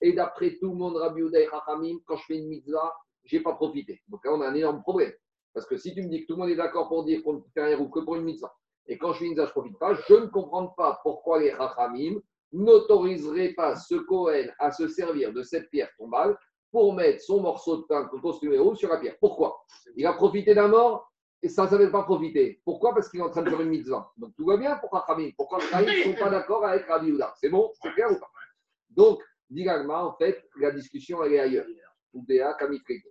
Et d'après tout le monde, Rabbi Chachamim, quand je fais une mitzvah, je n'ai pas profité. Donc là, on a un énorme problème. Parce que si tu me dis que tout le monde est d'accord pour dire qu'on ne fait un que pour une mitzvah, et quand je fais une mitzvah, je ne profite pas, je ne comprends pas pourquoi les Chachamim n'autoriseraient pas ce Cohen à se servir de cette pierre tombale pour mettre son morceau de pain costume héros sur la pierre. Pourquoi? Il a profité d'un mort? Et ça ne s'appelle pas profiter. Pourquoi? Parce qu'il est en train de faire une mitzvah. Donc tout va bien pour Chachamim. Pourquoi Chachamim ne sont pas d'accord avec Rabbi Yehuda? C'est bon? C'est clair ou pas? Donc, dit Gagma, en fait, la discussion, elle est ailleurs. Oudéa, Kamifrego.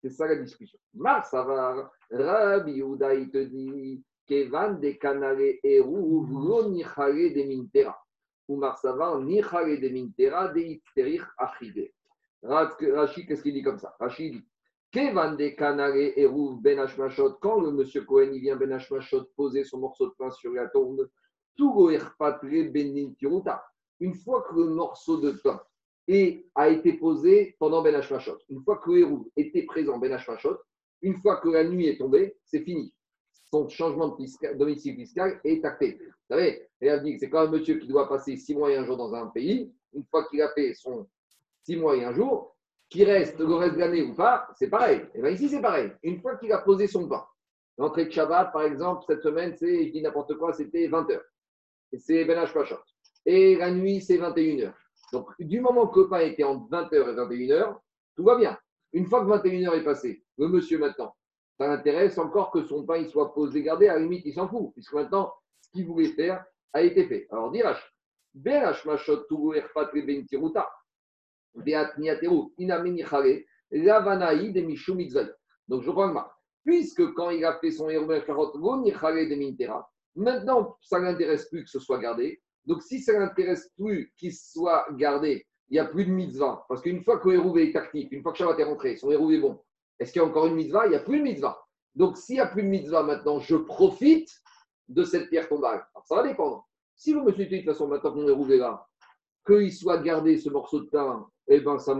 C'est ça la discussion. Mar Savar, Rabbi il te dit Kevan de Kanare Eru, Vlo Nichare de Mintera. Ou Mar Savar, de Mintera, de Ipterich Achide. Rashi, qu'est-ce qu'il dit comme ça? Rashi dit Ben quand le monsieur Cohen il vient Ben poser son morceau de pain sur la tombe. Une fois que le morceau de pain et a été posé pendant Ben Hashmashot. Une fois que héros était présent Ben Hashmashot, une fois que la nuit est tombée, c'est fini. Son changement de fiscal- domicile fiscal est acté. Vous savez, c'est quand un monsieur qui doit passer six mois et un jour dans un pays, une fois qu'il a fait son six mois et un jour, qu'il reste le reste de l'année ou pas, c'est pareil. Et bien ici, c'est pareil. Une fois qu'il a posé son pain, l'entrée de Shabbat, par exemple, cette semaine, c'est, je dis n'importe quoi, c'était 20 heures. Et c'est Ben Hashmashot. Et la nuit, c'est 21 heures. Donc, du moment que le pain était entre 20h et 21h, tout va bien. Une fois que 21h est passé, le monsieur maintenant, ça l'intéresse encore que son pain il soit posé, gardé, à la limite, il s'en fout, puisque maintenant, ce qu'il voulait faire a été fait. Alors, dirach, ben tiruta, beat niateru, Donc, je prends le marque. Puisque quand il a fait son karot, nichare de mintera, maintenant, ça ne l'intéresse plus que ce soit gardé, donc, si ça ne l'intéresse plus qu'il soit gardé, il n'y a plus de mitzvah. Parce qu'une fois que héros est actif, une fois que Shabbat est rentré, son héros est bon, est-ce qu'il y a encore une mitzvah? Il n'y a plus de mitzvah. Donc, s'il n'y a plus de mitzvah maintenant, je profite de cette pierre tombale. Ça va dépendre. Si le monsieur dit, de toute façon, maintenant que mon héros est là, qu'il soit gardé ce morceau de pain, eh ben, ça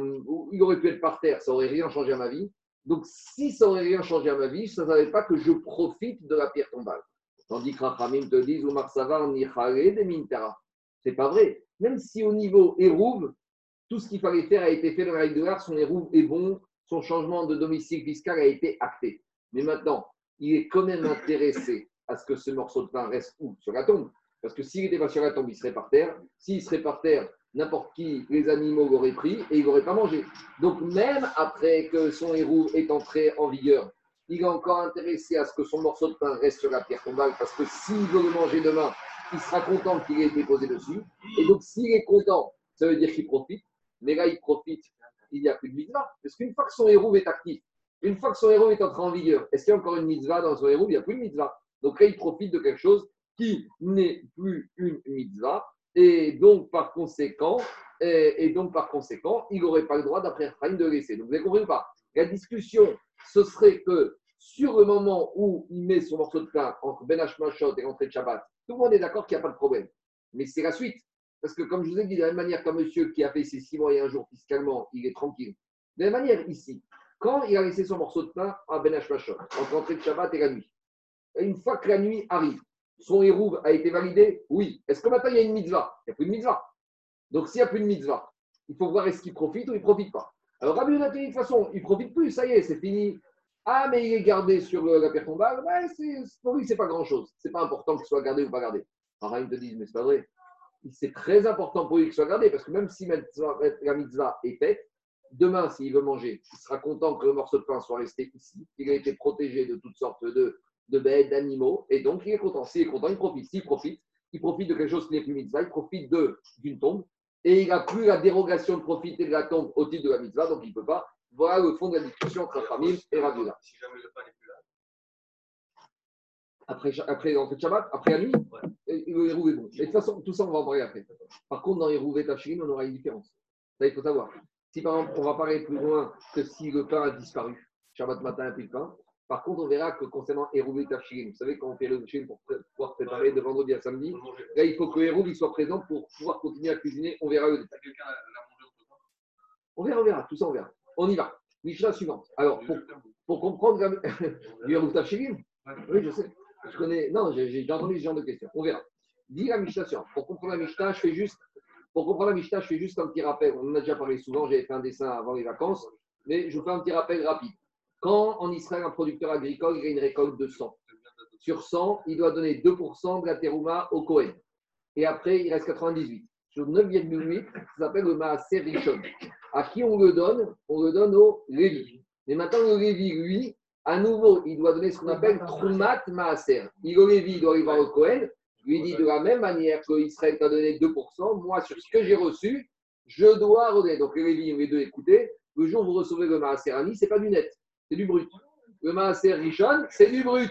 il aurait pu être par terre, ça n'aurait rien changé à ma vie. Donc, si ça n'aurait rien changé à ma vie, ça ne savait pas que je profite de la pierre tombale. Tandis que Rachamim te dit, Oumar Savar, Nichare de Mintara. C'est pas vrai. Même si au niveau Hérouv, tout ce qu'il fallait faire a été fait dans la règle de l'art, son Hérouv est bon, son changement de domicile fiscal a été acté. Mais maintenant, il est quand même intéressé à ce que ce morceau de pain reste où? Sur la tombe. Parce que s'il n'était pas sur la tombe, il serait par terre. S'il serait par terre, n'importe qui, les animaux l'auraient pris et il n'aurait pas mangé. Donc même après que son héros est entré en vigueur, il est encore intéressé à ce que son morceau de pain reste sur la pierre tombale parce que s'il veut le manger demain, il sera content qu'il ait été posé dessus. Et donc s'il est content, ça veut dire qu'il profite. Mais là, il profite, il n'y a plus de mitzvah. Parce qu'une fois que son héros est actif, une fois que son héros est entré en vigueur, est-ce qu'il y a encore une mitzvah dans son héros? Il n'y a plus de mitzvah. Donc là, il profite de quelque chose qui n'est plus une mitzvah. Et donc, par conséquent, Et, donc, par conséquent, il n'aurait pas le droit, d'après Ephraim, de laisser. Donc, vous avez compris pas? La discussion, ce serait que sur le moment où il met son morceau de pain entre Ben Hashmashot et l'entrée de Shabbat, tout le monde est d'accord qu'il n'y a pas de problème. Mais c'est la suite. Parce que, comme je vous ai dit, de la même manière qu'un monsieur qui a fait ses six mois et un jour fiscalement, il est tranquille. De la même manière, ici, quand il a laissé son morceau de pain à Ben Hashmashot, entre l'entrée de Shabbat et la nuit, une fois que la nuit arrive, son hérouve a été validé Oui. Est-ce que maintenant il y a une mitzvah? Il n'y a plus de mitzvah. Donc s'il n'y a plus de mitzvah, il faut voir est-ce qu'il profite ou il ne profite pas. Alors Rabbi Yonatan, de toute façon, il ne profite plus, ça y est, c'est fini. Ah, mais il est gardé sur la pierre tombale. Ouais, pour lui, c'est pas grand-chose. C'est pas important qu'il soit gardé ou pas gardé. Alors ils te disent, mais c'est pas vrai. C'est très important pour lui qu'il soit gardé parce que même si la mitzvah est faite, demain, s'il veut manger, il sera content que le morceau de pain soit resté ici, qu'il a été protégé de toutes sortes de, de bêtes, d'animaux, et donc il est content. S'il est content, il profite. S'il profite, il profite de quelque chose qui n'est plus mitzvah, il profite d'une tombe, et il n'a plus la dérogation de profiter de la tombe au titre de la mitzvah, donc il ne peut pas. Voilà le fond de la discussion entre Rachamim et Rav Yehuda. Si jamais le pain n'est plus là. Après, après l'entrée de Shabbat, après la nuit, Ouais. et- et le hérouve est bon. Mais de toute façon, tout ça, on va en parler après. Par contre, dans Hérouve et Tafshirin, on aura une différence. Ça, il faut savoir. Si par exemple, on va parler plus loin que si le pain a disparu, Shabbat matin, il n'y a plus de pain. Par contre, on verra que concernant Hérouve et Tafshirin, vous savez, quand on fait le Tafshirin pour pouvoir préparer de vendredi à samedi, là, il faut que il soit présent pour pouvoir continuer à cuisiner. On verra le détail. On verra, on verra. Tout ça, on verra. On y va. Mishnah suivante. Alors, pour, pour comprendre Hérouve Tafshirin, oui, je sais. Je connais. Non, j'ai entendu ce genre de questions. On verra. Dis la Mishnah suivante. Pour comprendre la Mishnah, je fais juste. Pour comprendre la Mishnah, je fais juste un petit rappel. On en a déjà parlé souvent. J'avais fait un dessin avant les vacances. Mais je vous fais un petit rappel rapide. Quand en Israël, un producteur agricole il a une récolte de 100, sur 100, il doit donner 2% de la terouma au Cohen. Et après, il reste 98. Sur 9,8, ça s'appelle le Maaser Rishon. À qui on le donne? On le donne au Lévi. Mais maintenant, le Lévi, lui, à nouveau, il doit donner ce qu'on appelle Trumat Maaser. Il au Lévi, il doit voir au Cohen. Lui dit de la même manière que Israël t'a donné 2%, moi, sur ce que j'ai reçu, je dois redonner. Donc, le Lévi, les deux, écoutez, le jour où vous recevez le Maaser Ani, ce n'est pas du net, c'est du brut. Le Maaser Rishon, c'est du brut.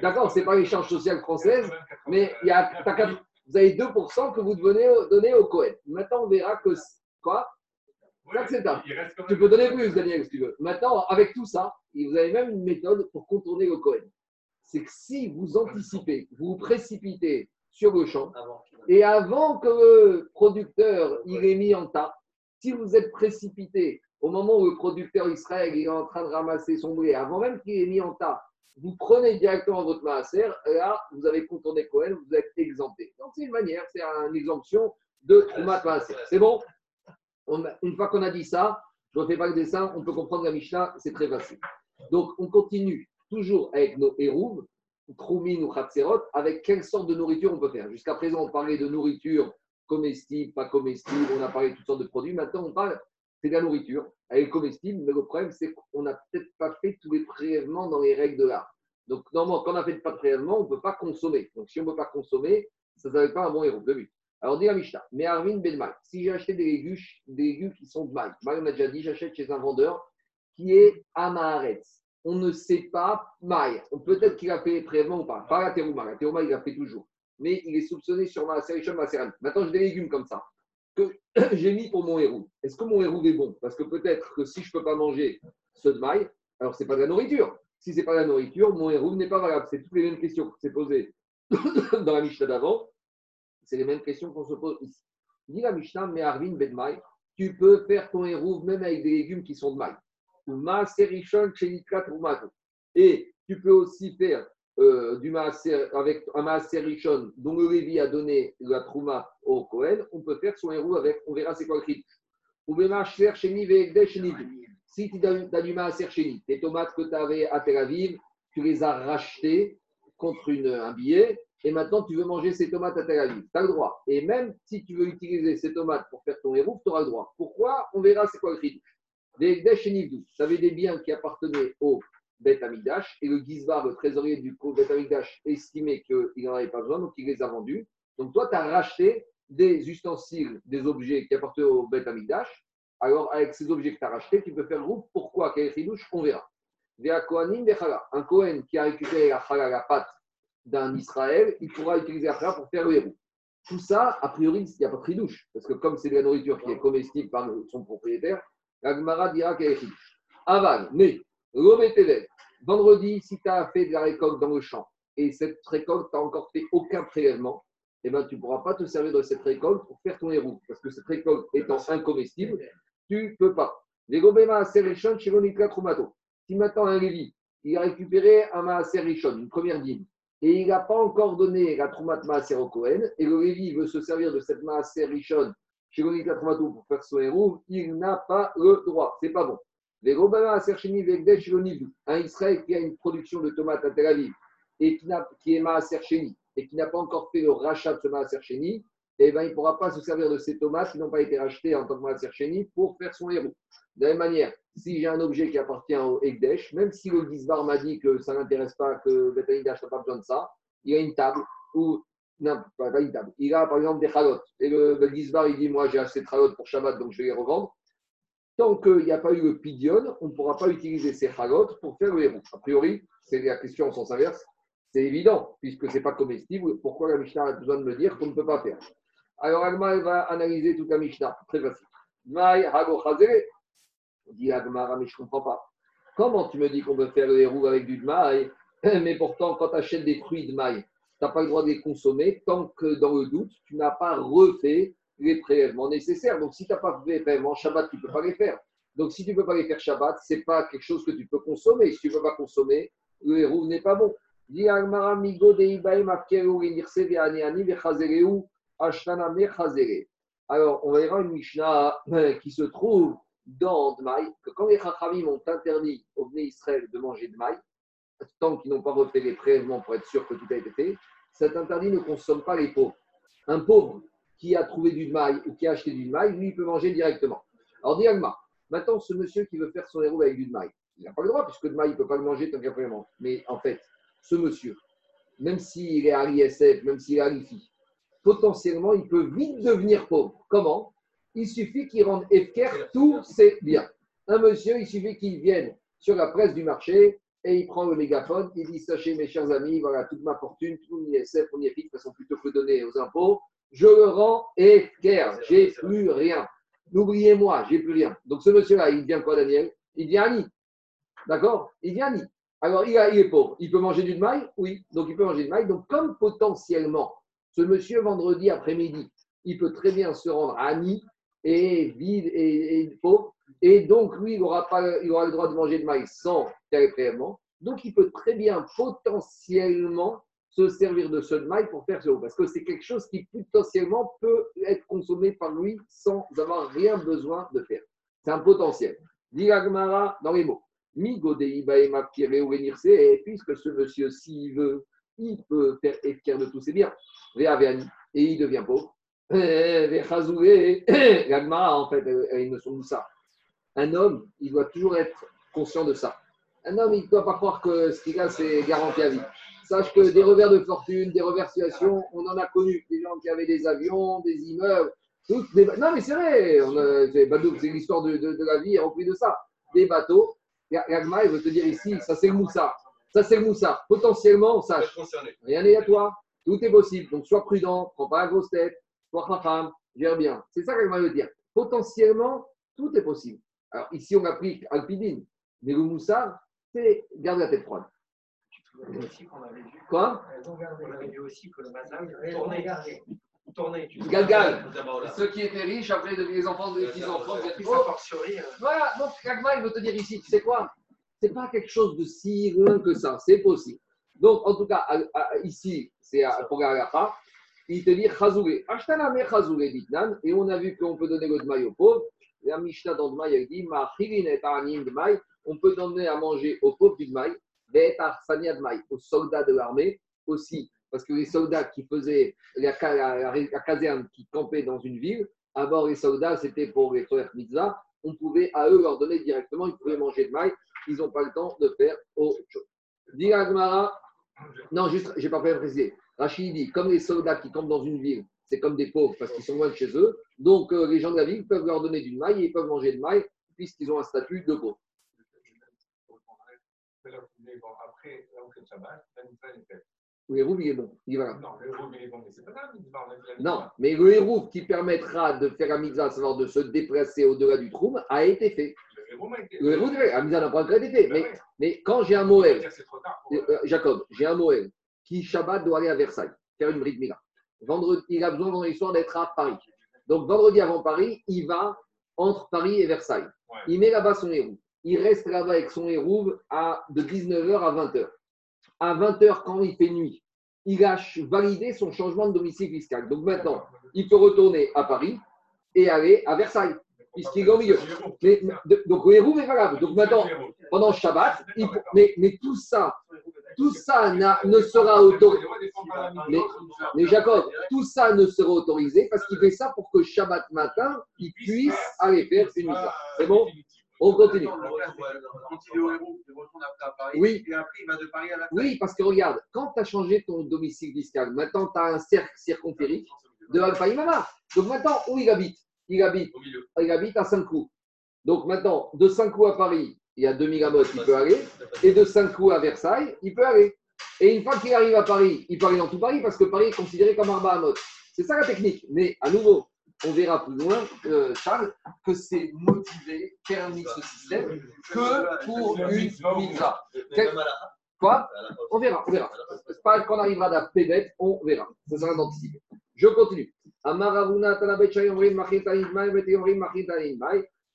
D'accord, ce n'est pas l'échange social française, mais il y a, vous avez 2% que vous devez donner au Cohen. Maintenant, on verra que. Quoi? C'est acceptable. Tu peux donner plus, Daniel, si tu veux. Maintenant, avec tout ça, vous avez même une méthode pour contourner le Cohen. C'est que si vous anticipez, vous vous précipitez sur le champ, Avant. et avant que le producteur il est mis en tas, si vous êtes précipité au moment où le producteur Israël est en train de ramasser son blé, avant même qu'il ait mis en tas, vous prenez directement votre maaser, là, vous avez contourné Cohen, vous êtes exempté. Donc, c'est une manière, c'est une exemption de maaser. C'est bon? Une fois qu'on a dit ça, je ne refais pas le dessin, on peut comprendre la Mishnah, c'est très facile. Donc, on continue toujours avec nos hérouves, Troumin ou Khatserot, avec quelle sorte de nourriture on peut faire? Jusqu'à présent, on parlait de nourriture comestible, pas comestible, on a parlé de toutes sortes de produits. Maintenant, on parle, c'est de la nourriture, elle est comestible, mais le problème, c'est qu'on n'a peut-être pas fait tous les prélèvements dans les règles de l'art. Donc, normalement, quand on n'a fait pas de prélèvement, on ne peut pas consommer. Donc, si on ne peut pas consommer, ça ne s'appelle pas un bon héros. Le but. Alors, dit la Mishnah, mais Arvin Ben si j'ai acheté des légumes, des légumes qui sont de maïs, maïs, on a déjà dit, j'achète chez un vendeur qui est Amaharetz. On ne sait pas maïs. Peut-être qu'il a fait les prélèvements ou pas. Pas la terouma. Il a fait toujours. Mais il est soupçonné sur ma série, ma série. Maintenant, j'ai des légumes comme ça que j'ai mis pour mon héros. Est-ce que mon héros est bon? Parce que peut-être que si je ne peux pas manger ce de maille, alors c'est pas de la nourriture. Si c'est pas de la nourriture, mon héros n'est pas valable. C'est toutes les mêmes questions que s'est posées dans la Mishnah d'avant. C'est les mêmes questions qu'on se pose ici. Dit la Mishnah, mais Arvin ben maï, tu peux faire ton héros même avec des légumes qui sont de rumato. Et tu peux aussi faire euh, du avec un maaser richon dont le Lévi a donné la trouma au Cohen, on peut faire son héros avec, on verra c'est quoi le cri. Ou maaser cheni. Si tu as du maaser cheni, tes tomates que tu avais à Tel Aviv, tu les as rachetées contre un billet, et maintenant tu veux manger ces tomates à Tel Aviv. Tu as le droit. Et même si tu veux utiliser ces tomates pour faire ton héros, tu auras le droit. Pourquoi? On verra c'est quoi le cri. Ve'egdesh cheni. Tu avais des biens qui appartenaient au Beth Amidash, et le Gizbar, le trésorier du Beth Amidash, estimait qu'il n'en avait pas besoin, donc il les a vendus. Donc toi, tu as racheté des ustensiles, des objets qui appartenaient au Beth Amidash. Alors, avec ces objets que tu as rachetés, tu peux faire groupe. Pourquoi? Quel chidouche On verra. Un Kohen qui a récupéré la chala, la pâte d'un Israël, il pourra utiliser la chala pour faire le héros. tout ça, a priori, il n'y a pas de tridouche. Parce que comme c'est de la nourriture qui est comestible par son propriétaire, la Gemara dira qu'elle est tridouche. Aval, mais, vendredi, si tu as fait de la récolte dans le champ et cette récolte, tu n'as encore fait aucun prélèvement, eh ben, tu ne pourras pas te servir de cette récolte pour faire ton héros. Parce que cette récolte étant incomestible, tu ne peux pas. Les gobema chironika trumato. Si maintenant un Lévi, il a récupéré un maaser rishon, une première dîme, et il n'a pas encore donné la troumat maaser et le Lévi veut se servir de cette maaser rishon, chironika trumato pour faire son héros, il n'a pas le droit. C'est pas bon. Un Israël qui a une production de tomates à Tel Aviv, et qui, n'a- qui est maaser sheni, et qui n'a pas encore fait le rachat de ce maaser sheni, eh ben, il ne pourra pas se servir de ces tomates qui n'ont pas été rachetées en tant que maaser sheni pour faire son héros. De la même manière, si j'ai un objet qui appartient au Ekdesh, même si le Gizbar m'a dit que ça ne l'intéresse pas, que Betanidash n'a pas besoin de ça, il a une table ou. Non, pas une table. Il a par exemple des chalotes. Et le, le il dit Moi, j'ai assez de chalotes pour Shabbat, donc je vais les revendre. Tant qu'il n'y a pas eu le pidion, on ne pourra pas utiliser ces chalotes pour faire le héros. A priori, c'est la question en sens inverse. C'est évident, puisque ce n'est pas comestible. Pourquoi la Mishnah a besoin de me dire qu'on ne peut pas faire? Alors, Agma, va analyser toute la Mishnah. Très facile. Maï, Hago. Dit Agmara, mais je ne comprends pas. Comment tu me dis qu'on peut faire le héros avec du maï? Mais pourtant, quand tu achètes des fruits de maï, tu n'as pas le droit de les consommer tant que dans le doute, tu n'as pas refait les prélèvements nécessaires. Donc, si tu n'as pas fait les prélèvements Shabbat, tu ne peux pas les faire. Donc, si tu ne peux pas les faire Shabbat, ce n'est pas quelque chose que tu peux consommer. Si tu ne peux pas consommer, le héros n'est pas bon. Alors, on verra une Mishnah euh, qui se trouve dans Dmaï, que quand les Chachamim ont interdit au Bnei Israël de manger de maï, tant qu'ils n'ont pas refait les prélèvements pour être sûr que tout a été fait, cet interdit ne consomme pas les pauvres. Un pauvre qui a trouvé du maï ou qui a acheté du maï, lui, il peut manger directement. Alors, dit Agma, maintenant, ce monsieur qui veut faire son héros avec du maï, il n'a pas le droit, puisque le maï, il ne peut pas le manger tant qu'il n'y a pas Mais en fait, ce monsieur, même s'il est à l'ISF, même s'il est à l'IFI, potentiellement, il peut vite devenir pauvre. Comment? Il suffit qu'il rende efker tous ses biens. Un monsieur, il suffit qu'il vienne sur la presse du marché et il prend le mégaphone, il dit Sachez, mes chers amis, voilà toute ma fortune, tout mon ISF, mon IFI, de toute façon, plutôt que donner aux impôts, je le rends efker, j'ai plus rien. N'oubliez-moi, j'ai plus rien. Donc ce monsieur-là, il devient quoi, Daniel? Il devient Annie. D'accord? Il devient Annie. Alors, il, a- il est pauvre. Il peut manger du maï? Oui. Donc, il peut manger du maï. Donc, comme potentiellement, ce monsieur, vendredi après-midi, il peut très bien se rendre Annie et vide et, et pauvre. Et donc, lui, il aura, pas, il aura le droit de manger de maïs sans faire prélèvement. Donc, il peut très bien potentiellement se servir de maïs pour faire ce. Parce que c'est quelque chose qui potentiellement peut être consommé par lui sans avoir rien besoin de faire. C'est un potentiel. Dit dans les mots. Et puisque ce monsieur, s'il veut, il peut faire efficaire de tous ses biens. Et il devient pauvre. Vechazoué. L'Agmara, en fait, a une notion de ça. Un homme, il doit toujours être conscient de ça. Un homme, il ne doit pas croire que ce qu'il a, c'est garanti à vie. Sache que des revers de fortune, des revers de situation, on en a connu. Des gens qui avaient des avions, des immeubles. toutes des- Non, mais c'est vrai. on C'est l'histoire de, de- de la vie remplie de ça. Des bateaux. L'Agma, il veut te dire ici, ça c'est le moussa. Ça c'est le moussa. Potentiellement, va sache. Rien n'est à toi. Tout est possible. Donc, sois prudent, prends pas la grosse tête, sois femme, gère bien. C'est ça qu'elle veut dire. Potentiellement, tout est possible. Alors, ici, on applique Alpidine. Mais le moussa, c'est garde la tête froide. Quoi? On avait vu aussi que le mazal tournait. Tournait. tu Galgal. Ceux qui étaient riches, après, devenaient les enfants, les petits-enfants. Et devenaient- sa fortiori, euh, Voilà, donc Agma, il veut te dire ici, tu sais quoi? C'est pas quelque chose de si loin que ça, c'est possible. Donc, en tout cas, à- à- ici, c'est à- pour halakha, il te dit Chazoulé. Ashtana me Chazoulé ditnan, et on a vu qu'on peut donner le dmaï aux pauvres. La Mishnah dans dmaï, elle dit Ma chilin et ta'anim dmaï, on peut donner à manger aux pauvres du dmaï, aux soldats de l'armée aussi. Parce que les soldats qui faisaient la, ca- la- la- la caserne qui campait dans une ville, avant les soldats, c'était pour les frères mitzvah, on pouvait à eux leur donner directement, ils pouvaient manger de maïs, ils n'ont pas le temps de faire autre chose. Dit non, juste, j'ai pas précisé. Rachid dit, comme les soldats qui campent dans une ville, c'est comme des pauvres parce qu'ils sont loin de chez eux, donc euh, les gens de la ville peuvent leur donner du maïs et ils peuvent manger de maïs puisqu'ils ont un statut de pauvre. Vous voulez, bon, après l'entrée de Shabbat, la mitzvah est faite. Le hérouve, il est bon. Il va. Non, le héros, il est bon, mais c'est pas la mitzvah. Non, mais le hérouve qui permettra de faire la mitzvah, savoir de se déplacer au-delà du troum, a été fait. Le hérouve, la mitzvah n'a pas encore été fait. Ben Mais, mais quand j'ai un Moël, Euh, Jacob, j'ai un Moël qui Shabbat doit aller à Versailles, faire une bride Mila. Vendredi, il a besoin vendredi soir d'être à Paris. Donc vendredi avant Paris, il va entre Paris et Versailles. Il met là-bas son hérouve. Il reste là-bas avec son hérouve à, de 19h à 20h. À 20h, quand il fait nuit, il a validé son changement de domicile fiscal. Donc maintenant, il peut retourner à Paris et aller à Versailles. puisqu'il est au milieu. Mais, donc est valable. Donc maintenant, pendant Shabbat, mais, tout ça, tout ça ne sera autorisé. Mais- Jacob, tout ça ne sera autorisé parce qu'il fait ça pour que Shabbat matin, il puisse aller faire mitzvah. C'est bon? On continue. À Paris. Oui. À parce que regarde, quand tu as changé ton domicile fiscal, maintenant tu as un cercle circonférique de Alpha Imama. Donc maintenant, où il habite? Il habite, Au milieu. il habite à Saint-Cloud. Donc maintenant, de Saint-Cloud à Paris, il y a 2000 amotes, il peut aller. Et de Saint-Cloud à Versailles, il peut aller. Et une fois qu'il arrive à Paris, il peut aller dans tout Paris parce que Paris est considéré comme Arba Amot. C'est ça la technique. Mais à nouveau, on verra plus loin, euh, Charles, que c'est motivé, permis ce système, que pour une mitzvah. Quoi On verra, on verra. Pas quand on arrivera à la on verra. Ça sera d'anticiper. Je continue.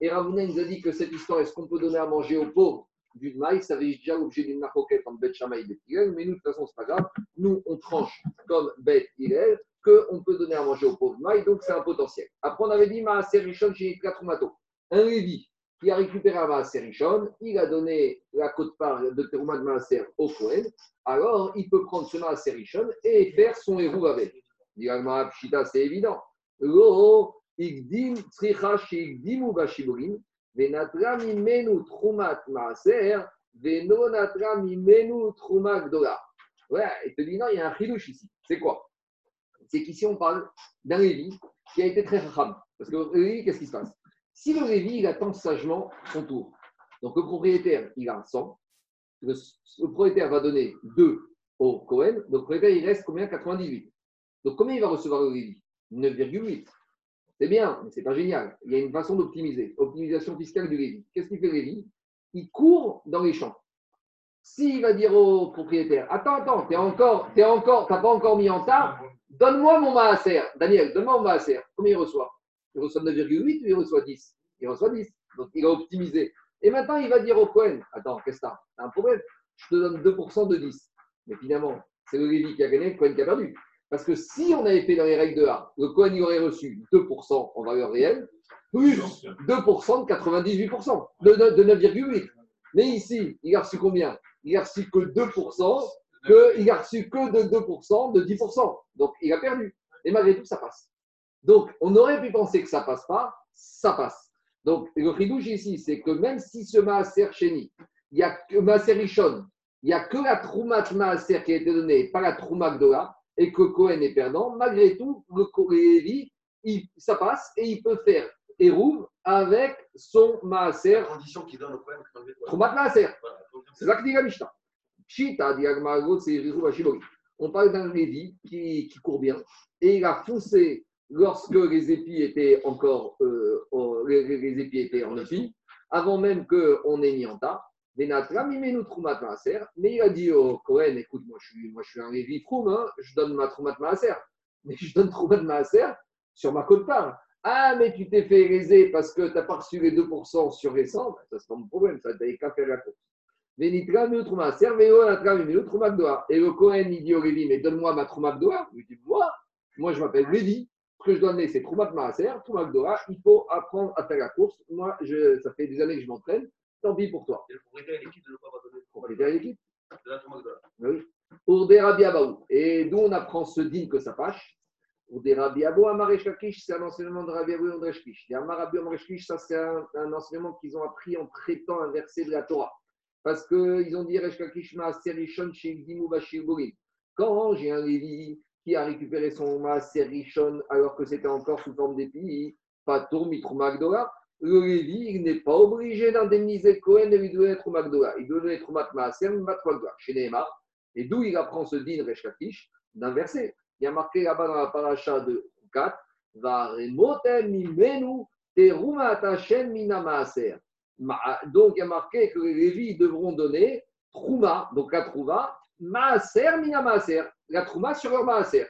Et Ravuna nous a dit que cette histoire, est-ce qu'on peut donner à manger aux pauvres du maïs Ça avait déjà l'objet d'une narcoquette entre Bet Shammai et Bet mais nous, de toute façon, c'est pas grave. Nous, on tranche comme Bet Hillel qu'on peut donner à manger aux pauvres du maïs, donc c'est un potentiel. Après, on avait dit Maaser Rishon chez Trumato. Un Lévi qui a récupéré un Maaser Rishon, il a donné la côte-part de Terouma de Maaser au Cohen, alors il peut prendre ce Maaser Rishon et faire son héros avec. Dit Agmara Pshita, c'est évident. Lo, igdim, tzricha, sheigdimu bashiburim, venatra mimenu trumat maaser, veno natra mimenu truma gdola. Ouais, il te dit non, il y a un chidouche ici. C'est quoi? C'est qu'ici, on parle d'un Lévi qui a été très racham. Parce que le Lévi, qu'est-ce qui se passe? Si le Lévi, il attend sagement son tour, donc le propriétaire, il a 100, le, propriétaire va donner 2 au Cohen, donc le propriétaire, il reste combien? 98. Donc, combien il va recevoir le Lévi 9,8. C'est bien, mais ce n'est pas génial. Il y a une façon d'optimiser. Optimisation fiscale du Lévi. Qu'est-ce qu'il fait le Lévi Il court dans les champs. S'il va dire au propriétaire Attends, attends, tu encore, t'es encore, t'as pas encore mis en tas, donne-moi mon maaser. Daniel, donne-moi mon maaser. Combien il reçoit? Il reçoit 9,8 ou il reçoit 10 Il reçoit 10. Donc, il a optimisé. Et maintenant, il va dire au Cohen Attends, qu'est-ce que t'as? T'as un problème Je te donne 2% de 10. Mais finalement, c'est le Lévi qui a gagné, le Cohen qui a perdu. Parce que si on avait fait dans les règles de A, le Cohen aurait reçu 2% en valeur réelle, plus 2% de 98%, de, de- de 9,8. Mais ici, il a reçu combien? Il a reçu que 2%, que, il a reçu que de 2%, de 10%. Donc, il a perdu. Et malgré tout, ça passe. Donc, on aurait pu penser que ça passe pas, ça passe. Donc, le ridouche ici, c'est que même si ce Maaser Chéni, il y a que Maaser Rishon, il n'y a que la Troumat Maaser qui a été donnée, pas la Troumat Gdola, et que Cohen est perdant, malgré tout, le Lévi, ça passe et il peut faire Hérouv avec son Maaser La condition qu'il donne au Cohen. Troumat Maaser. C'est ça que dit la Mishnah. Hashibori. On parle d'un Lévi qui, court bien et il a foncé lorsque les épis étaient encore euh, les, épis étaient en épi, avant même qu'on ait mis en tas. Mais il a dit au Cohen écoute, moi je suis, moi, je suis un Lévi Troum, hein, je donne ma Troumat Maaser. Mais je donne Troumat Maaser sur ma côte part. Ah, mais tu t'es fait léser parce que tu n'as pas reçu les 2% sur les 100, ben, ça c'est pas mon problème, ça t'avais qu'à faire la course. Et le Cohen, il dit au Lévi, mais donne-moi ma truma gdoa. Il dit, moi, moi je m'appelle Lévi. Ce que je dois donner, c'est truma de maaser. Il faut apprendre à faire la course. Moi, je, ça fait des années que je m'entraîne. Tant pis pour toi. Propriétaire et l'équipe de ne pas donner Propriétaire de l'équipe. de la Gola. Oui. Pour Abaou. Et d'où on apprend ce din que ça fâche? Pour des Rabbi Abou, Amaresh Lakish, c'est un enseignement de Rabbi Abou et André Shkish. Et Amar Shkish, ça c'est un, un enseignement qu'ils ont appris en traitant un verset de la Torah. Parce qu'ils ont dit Resh Lakish Maaser Rishon Sheikdimu Bashir Borim. Quand j'ai un Lévi qui a récupéré son Maaser Rishon alors que c'était encore sous forme d'épi, Patour Mitrouma Gdola, le Lévi, n'est pas obligé d'indemniser Cohen et lui donner Trouma Gdola. Il doit donner Troumat Maaser, Matwa Gdola. Chez Et d'où il apprend ce din Resh Lakish D'un verset. Il y a marqué là-bas dans la paracha de 4, Va remotem mimenu terumat Hashem mina maaser. Donc il y a marqué que les Lévis devront donner Trouma, donc la Trouma, Maaser mina Maaser, la Trouma sur leur Maaser.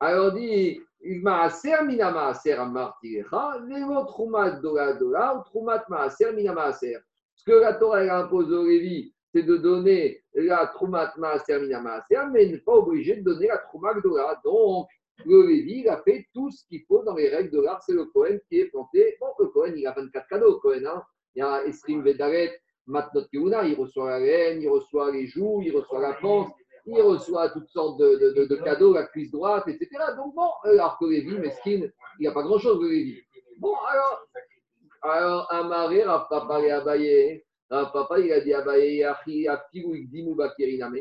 Alors dit Maaser mina Maaser amartirecha, Lego Trouma dola dola, ou Troumat Maaser mina Maaser. Ce que la Torah impose aux Lévis, c'est de donner la Troumat Maaser mina Maaser, mais il n'est pas obligé de donner la Trouma dola. Donc le Lévi, il a fait tout ce qu'il faut dans les règles de l'art, c'est le Cohen qui est planté. Bon, le Cohen, il a 24 cadeaux, Cohen, hein. Il y a Esrim Vedaret, Matnot Keuna, il reçoit la laine, il reçoit les joues, il reçoit la panse, il reçoit toutes sortes de, de- de- de cadeaux, la cuisse droite, etc. Donc bon, alors que Lévi, Meskin, il n'y a pas grand-chose de Lévi. Bon, alors, alors Amaré, Papa et Abaye, Papa, il a dit Abaye, Yachi, Afiru, Igdimu, Bakiriname.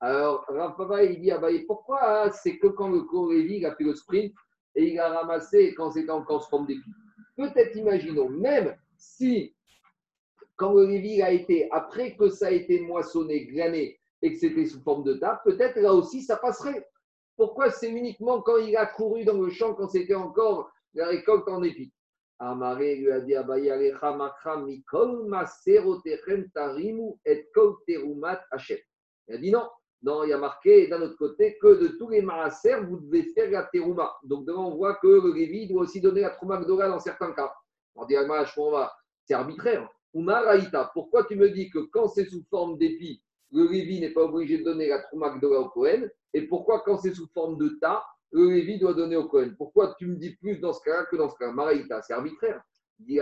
Alors, Rav Papa, il dit Abaye, pourquoi hein, c'est que quand le cours Lévi, il a fait le sprint et il a ramassé quand c'était encore sous forme d'épi Peut-être, imaginons, même si quand le Lévi a été, après que ça a été moissonné, glané, et que c'était sous forme de table, peut-être là aussi ça passerait. Pourquoi c'est uniquement quand il a couru dans le champ, quand c'était encore la récolte en épi Amaré lui a dit et kol terumat. Il a dit non. Non, il y a marqué d'un autre côté que de tous les maaser, vous devez faire la terouma. Donc, devant, on voit que le Lévi doit aussi donner la trouma dans certains cas. On dit, pas. c'est arbitraire. Ou maraïta, pourquoi tu me dis que quand c'est sous forme d'épi, le n'est pas obligé de donner la trouma gdora au Cohen Et pourquoi quand c'est sous forme de tas, le doit donner au Cohen Pourquoi tu me dis plus dans ce cas-là que dans ce cas-là Maraïta, c'est arbitraire. C'est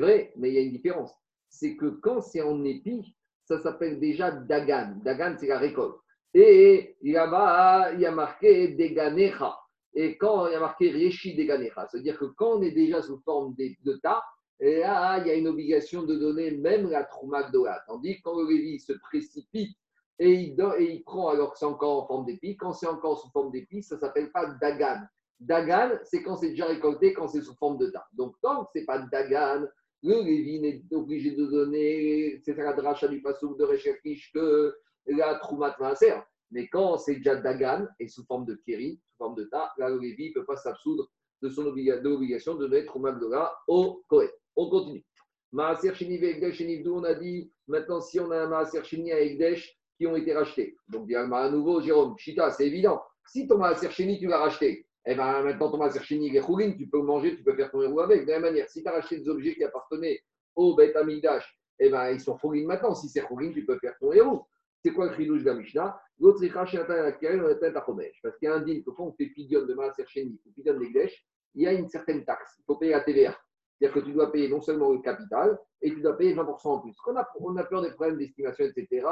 vrai, mais il y a une différence. C'est que quand c'est en épi, ça s'appelle déjà Dagan. Dagan, c'est la récolte. Et il y a marqué Deganecha. Et quand il y a marqué Reshi Deganecha, c'est-à-dire que quand on est déjà sous forme de, tas, et là, il y a une obligation de donner même la Trouma. Tandis que quand le Lévi se précipite et il, prend alors que c'est encore en forme d'épi, quand c'est encore sous forme d'épi, ça ne s'appelle pas Dagan. Dagan, c'est quand c'est déjà récolté, quand c'est sous forme de tas. Donc, tant que ce n'est pas Dagan, le Lévi n'est obligé de donner, c'est la dracha du passouk de Recherkish que la Maaser. Mais quand c'est déjà Dagan et sous forme de Kéri, sous forme de tas, là, le Lévi ne peut pas s'absoudre de son obliga- de l'obligation de donner Troumat Gdora au Kohen. On continue. Maaser Vdou, on a dit, maintenant si on a un Maaser Sheni et Egdesh qui ont été rachetés. Donc, bien, à nouveau, Jérôme, Chita, c'est évident. Si ton Maaser Sheni, tu l'as racheté, eh ben, maintenant, ton Maaser Sheni, il est tu peux manger, tu peux faire ton héros avec. De la même manière, si tu as racheté des objets qui appartenaient au Beth Amigdash, eh ben, ils sont chourines maintenant. Si c'est chourine, tu peux faire ton héros. C'est quoi le chidouche de Mishnah? L'autre, atteint ta Chomesh. Parce qu'il y a un deal que quand on fait pidion de Maaser Sheni ou pidion d'Egdesh, il y a une certaine taxe. Il faut payer la TVA. C'est-à-dire que tu dois payer non seulement le capital, et tu dois payer 20% en plus. On a, on a peur des problèmes d'estimation, etc.,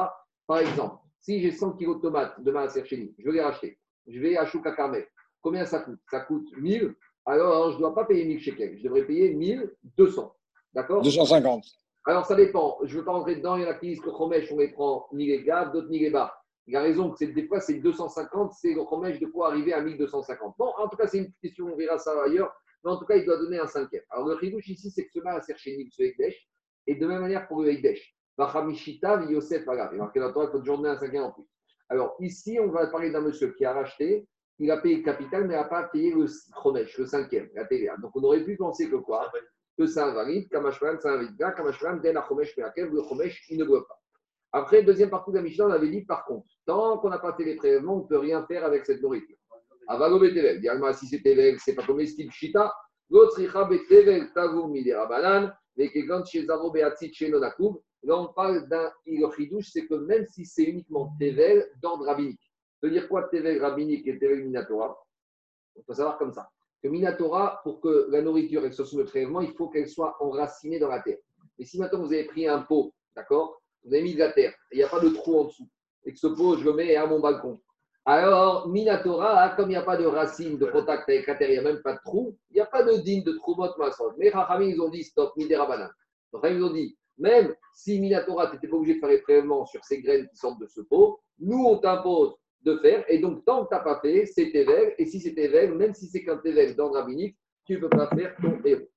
par exemple, si j'ai 100 kg de tomates de Maaser Sheni, je veux les racheter. Je vais à Chouka Carmel. Combien ça coûte? Ça coûte 1000. Alors, je ne dois pas payer 1000 shekels. Je devrais payer 1200. D'accord? 250. alors, ça dépend. Je ne veux pas rentrer dedans. Il y en a qui disent que Chomesh, on les prend ni les gars, d'autres ni les bas. Il a raison que c'est- des fois, c'est 250, c'est le Chomesh de quoi arriver à 1250. Bon, en tout cas, c'est une question, on verra ça ailleurs. Mais en tout cas, il doit donner un cinquième. Alors, le chidouche ici, c'est que ce mal à chez ce Ekdesh. Et de même manière pour le Ekdesh. Vachamishita, Yosef, Agav. Il marqué dans la Torah, il faut toujours donner un cinquième en plus. Alors, ici, on va parler d'un monsieur qui a racheté, il a payé le capital, mais n'a pas payé le Chomesh, le cinquième, la TVA. Donc, on aurait pu penser que quoi? Que c'est invalide, Kamashran, c'est invalide. La Chomesh Meakev, le Chomesh, il ne doit pas. Après, deuxième partie de la Mishnah, on avait dit, par contre, tant qu'on n'a pas fait les prélèvements, on ne peut rien faire avec cette nourriture. Avalo betevel, Dialma, si c'est tevel, c'est pas comestible, shita. L'autre, betevel, tavour midera banan, mais quand chez Zaro beatzit chez Nonakoub, là, on parle d'un ilchidouche, c'est que même si c'est uniquement tevel d'ordre rabbinique. Ça veut dire quoi tevel rabbinique et tevel minatora? Il faut savoir comme ça que Minatora, pour que la nourriture elle soit sous le prélèvement, il faut qu'elle soit enracinée dans la terre. Mais si maintenant vous avez pris un pot, d'accord Vous avez mis de la terre, il n'y a pas de trou en dessous, et que ce pot, je le mets à mon balcon. Alors, Minatora, comme il n'y a pas de racine de contact avec la terre, il n'y a même pas de trou, il n'y a pas de digne de trou mot maçon. Mais Rachamim, ils ont dit stop, Midera banane. Ils ont dit, même si Minatora, tu n'étais pas obligé de faire les prélèvements sur ces graines qui sortent de ce pot, nous, on t'impose de faire. Et donc, tant que tu n'as pas fait, c'est Tevel. Et si c'est Tevel, même si c'est qu'un Tevel dans le rabbinique, tu ne peux pas faire ton héros.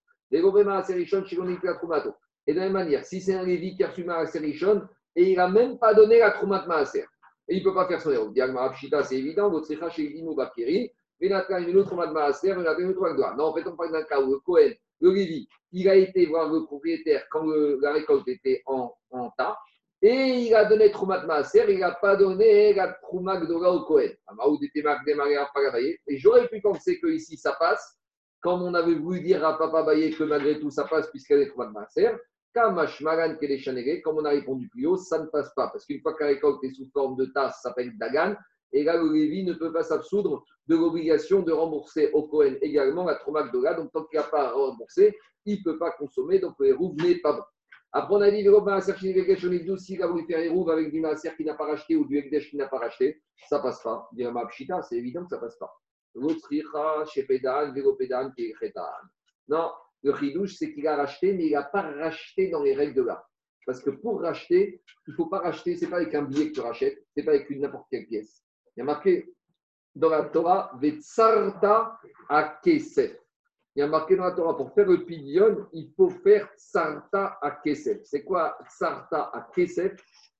Et de la même manière, si c'est un Lévi qui a reçu ma Aserichon et il n'a même pas donné la Troumat Maaser. Et il ne peut pas faire son héros. Diagma c'est évident, votre Sikha chez Dino Bakiri, Venatra Milo Troumat Maaser, Milo Troumat. Non, en fait, on parle d'un cas où le Cohen, le Lévi, il a été voir le propriétaire quand la récolte était en, en tas, et il a donné Troumat Maaser, il n'a pas donné la Troumat Gdora au Cohen. Amaoud était marqué Pagabaye. Et j'aurais pu penser que ici ça passe, comme on avait voulu dire à Papa Baye que malgré tout ça passe puisqu'elle est Troumat Maaser. Comme on a répondu plus haut, ça ne passe pas. Parce qu'une fois que la récolte est sous forme de tasse, ça s'appelle Dagan. Et là, le Lévi ne peut pas s'absoudre de l'obligation de rembourser au Cohen également la Gdora. Donc, tant qu'il n'a pas à rembourser, il ne peut pas consommer. Donc, le hérouve n'est pas bon. Après, on a dit, Gesh, on est douze, s'il a voulu faire avec du Maaser qui n'a pas racheté ou du Ekdesh qui n'a pas racheté, ça passe pas. Dire c'est évident que ça passe pas. Qui. Non, le chidouche, c'est qu'il a racheté, mais il n'a pas racheté dans les règles de l'art. Parce que pour racheter, il ne faut pas racheter, ce n'est pas avec un billet que tu rachètes, ce n'est pas avec n'importe quelle pièce. Il y a marqué dans la Torah, Vetsarta a Kesef. Il y a marqué dans la Torah, pour faire le pidion, il faut faire Tsarta à Kesef. C'est quoi Tsarta à Kesef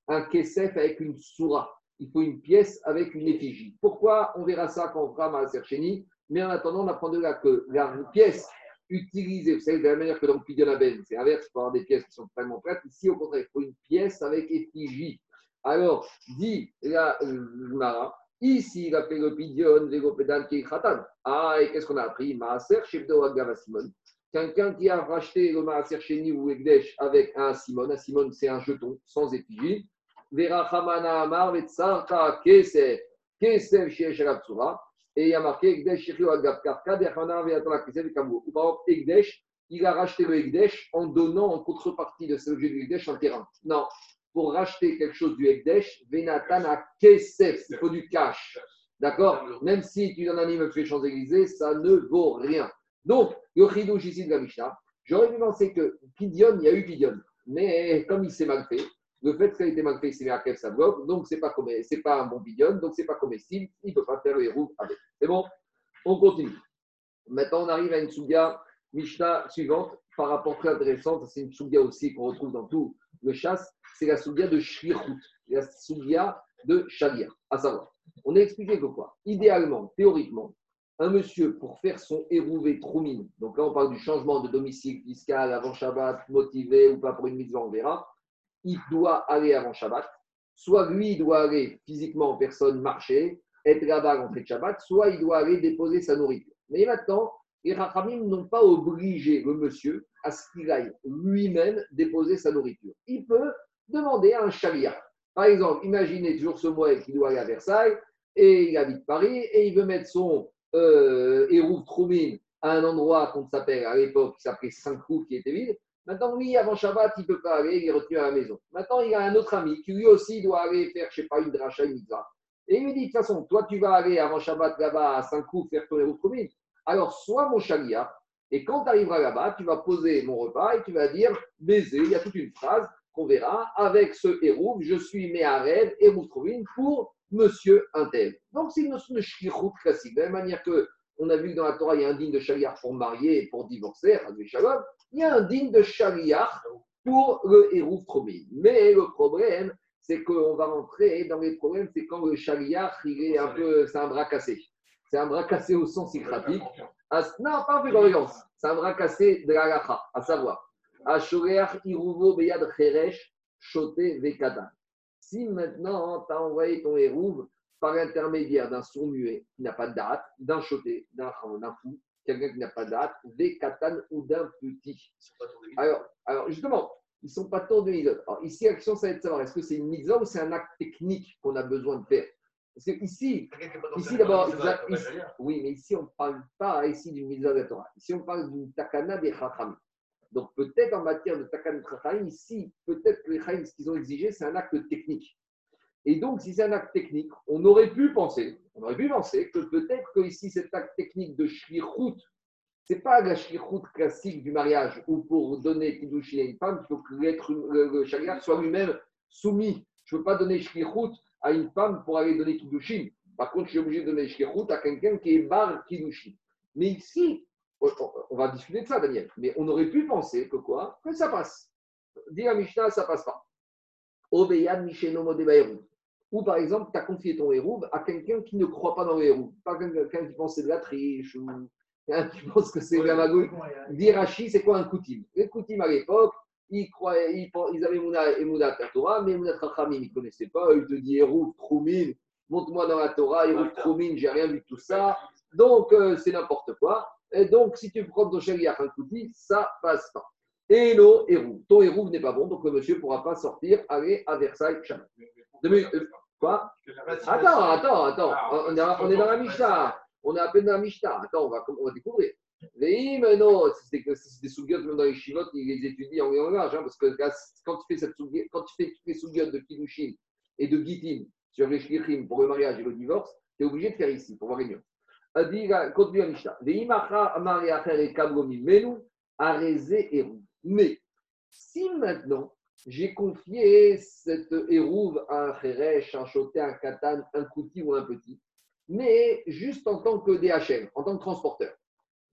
Un Kesef avec une soura. Il faut une pièce avec une effigie. Pourquoi On verra ça quand on fera Maaser Sheni? Mais en attendant, on apprend de là que la pièce vous savez, de la manière que dans le pidion Aben, c'est inverse, il faut avoir des pièces qui sont vraiment prêtes. Ici, au contraire, il faut une pièce avec effigie. Alors, dit la Mara, ici, il a fait le pidion, Végopédan, qui est khatan. Ah, et qu'est-ce qu'on a appris? Maaser, chef de Wagava Simon. Quelqu'un qui a racheté le Maaser Sheni ou Egdesh avec un Simon. Un Simon, c'est un jeton sans effigie. Verachamana Amar, Vetsarta, Kesef, Kesef, Shiesh Alatsura. Et il y a marqué Egdesh, Agav Karka. Ou par exemple, il a racheté le Egdesh en donnant en contrepartie de cet objet du Egdesh un terrain. Non, pour racheter quelque chose du Egdesh, Venatan à Kesef, il faut du cash. D'accord? Même si tu donnes un immeuble sur les Champs-Élysées, ça ne vaut rien. Donc, le chidouche ici de la Mishnah, j'aurais pu penser que Pidion, il y a eu Pidion. Mais comme il s'est mal fait, le fait que ça a été mal fait, c'est quel ça bloque, donc c'est pas, pas un bon Pidion, donc c'est pas comestible, il ne peut pas faire le héros avec. C'est bon On continue. Maintenant, on arrive à une Souga Mishnah suivante, par rapport très intéressante, c'est une Souga aussi qu'on retrouve dans tout le chasse, c'est la Souga de Shlichut, la Souga de Sharia. À savoir, on a expliqué que quoi? Idéalement, théoriquement, un monsieur, pour faire son érouvé troumine, donc là on parle du changement de domicile fiscal avant Shabbat, motivé ou pas pour une mitzvah, on verra, il doit aller avant Shabbat, soit lui, il doit aller physiquement en personne marcher, être là-bas à l'entrée de Shabbat, soit il doit aller déposer sa nourriture. Mais maintenant, les Rachamim n'ont pas obligé le monsieur à ce qu'il aille lui-même déposer sa nourriture. Il peut demander à un chariot. Par exemple, imaginez toujours ce mois qu'il doit aller à Versailles et il habite Paris et il veut mettre son euh, Hérouf Troumine à un endroit qu'on s'appelle à l'époque qui s'appelait Saint-Cloud qui était vide. Maintenant, lui, avant Shabbat, il ne peut pas aller, il est retenu à la maison. Maintenant, il a un autre ami qui lui aussi doit aller faire, je ne sais pas, une dracha, une mitzvah. Et il lui dit, de toute façon, toi, tu vas aller avant Shabbat là-bas à Saint-Cloud faire ton Hérouf Troumine. Alors, sois mon chaliar, et quand tu arriveras là-bas, tu vas poser mon repas et tu vas dire baiser. Il y a toute une phrase qu'on verra avec ce héros. Je suis Méhared et Trouvine pour monsieur Intel. Donc, c'est une notion de shlichut classique. De la même manière que on a vu dans la Torah, il y a un digne de chaliar pour marier et pour divorcer, Hazvé Shalom. Il y a un digne de chaliar pour le héros Trouvine. Mais le problème, c'est qu'on va rentrer dans les problèmes, c'est quand le il est un peu, c'est un bras cassé. C'est un bras cassé au sens pratique. Ah, non, pas en fait. C'est un bras cassé de la à savoir. Ashoreach iruvo beyad cheresh shote vekatan. Si maintenant tu as envoyé ton hérouve par l'intermédiaire d'un sourd muet qui n'a pas de date, d'un choté, d'un fou, quelqu'un qui n'a pas date, vekatan ou d'un petit. Alors, alors justement, ils ne sont pas tant de mitzvot. Alors ici, la question, ça va être de savoir est-ce que c'est une mitzvah ou c'est un acte technique qu'on a besoin de faire? Parce que ici, Ici, d'abord, oui, mais ici, on ne parle pas ici d'une mitzvah de la Torah. Ici, on parle d'une takana des chachamim. Donc, peut-être en matière de takana des chachamim, ici, peut-être que les chachamim, ce qu'ils ont exigé, c'est un acte technique. Et donc, si c'est un acte technique, on aurait pu penser, on aurait pu penser que peut-être que ici, cet acte technique de shlichut, ce n'est pas la shlichut classique du mariage où pour donner kiddushin à une femme, il faut que le, le soit lui-même soumis. Je ne peux pas donner shlichut à une femme pour aller donner kiddushin. Par contre, je suis obligé de donner shlichut à quelqu'un qui est bar kiddushin. Mais ici, on- va discuter de ça, Daniel, mais on aurait pu penser que quoi? Que ça passe. Dire à Mishnah, ça passe pas. Obeyan Misheno Modeba Hérouv. Ou par exemple, tu as confié ton Hérouv à quelqu'un qui ne croit pas dans le Hérouv. Pas quelqu'un qui pense que c'est de la triche ou quelqu'un qui pense que c'est de la magouille. Dirachi, c'est quoi un Koutim Les Koutim à l'époque, ils, croyaient, ils, ils avaient Mouna et Mouna Torah, mais Mouna Chachamim, ils ne connaissaient pas. Ils te disent Hérouv, Troumine, monte-moi dans la Torah, Hérouv, Troumine, j'ai rien vu de tout ça. Donc, euh, c'est n'importe quoi. Et donc, si tu prends ton chariach un Kouti, ça passe pas. Et non, Hérouv. Ton Hérouv n'est pas bon, donc le monsieur ne pourra pas sortir, aller à Versailles, euh, Quoi Attends, attends, attends. On est, on est dans la Mishnah. On est à peine dans la Mishnah. Attends, on va, on va découvrir. Mais non, c'est que- c'est des sougiotes, même dans les chivotes, ils les étudient en langage. Hein, parce que quand tu fais, cette quand tu fais toutes les sougiotes de Kiddushin et de Gitin sur les shlichim pour le mariage et le divorce, tu es obligé de faire ici pour voir les nuances. Continue la Mishnah. Veimacha et kablomi menu, areze eru. Mais si maintenant j'ai confié cette hérouve à un Kheresh, un Choté, un Katan, un Kouti ou un Petit, mais juste en tant que DHL, en tant que transporteur.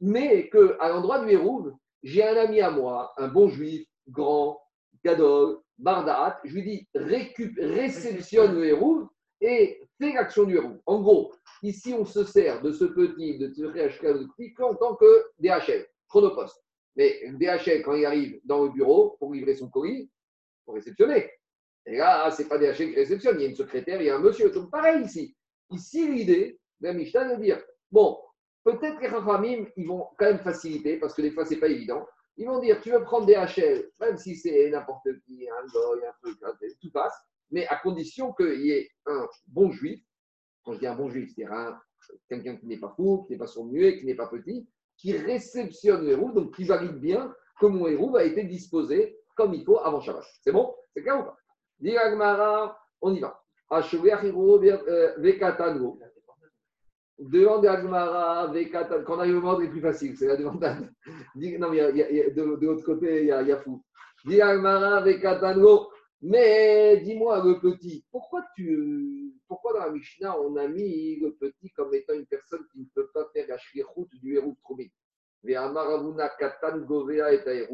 Mais qu'à l'endroit du hérouve, j'ai un ami à moi, un bon juif, grand, gadol, bardat, je lui dis réceptionne le hérouve et fais l'action du hérouve. En gros, ici on se sert de ce petit, de ce Kouti qu'en tant que DHL, chronopost. Mais DHL, quand il arrive dans le bureau pour livrer son colis, pour réceptionner. Et là, ce n'est pas DHL qui réceptionne, il y a une secrétaire, il y a un monsieur. Donc pareil ici. Ici, l'idée de Mishnah de dire, bon, peut-être les Rachamim, ils vont quand même faciliter, parce que des fois, ce n'est pas évident. Ils vont dire, tu veux prendre DHL, même si c'est n'importe qui, un goy, un truc, tout passe, mais à condition qu'il y ait un bon juif, quand je dis un bon juif, c'est-à-dire un- quelqu'un qui n'est pas fou, qui n'est pas sourd muet, qui n'est pas petit, qui réceptionne le héros, donc qui valide bien que mon héros a été disposé comme il faut avant Shabbat. C'est bon? C'est clair ou pas? Dit Agmara, on y va. Hiro euh, vekatano. Demande à Agmara, vekatan. Quand on arrive au monde, c'est plus facile, c'est la demande. Non, mais de, de l'autre côté, il y a, fou. Dit Agmara, vekatano. Mais dis-moi, le petit, pourquoi, tu, pourquoi dans la Mishnah, on a mis le petit comme étant une personne qui ne peut pas faire la shlichut du héros de Troumé katan govea et.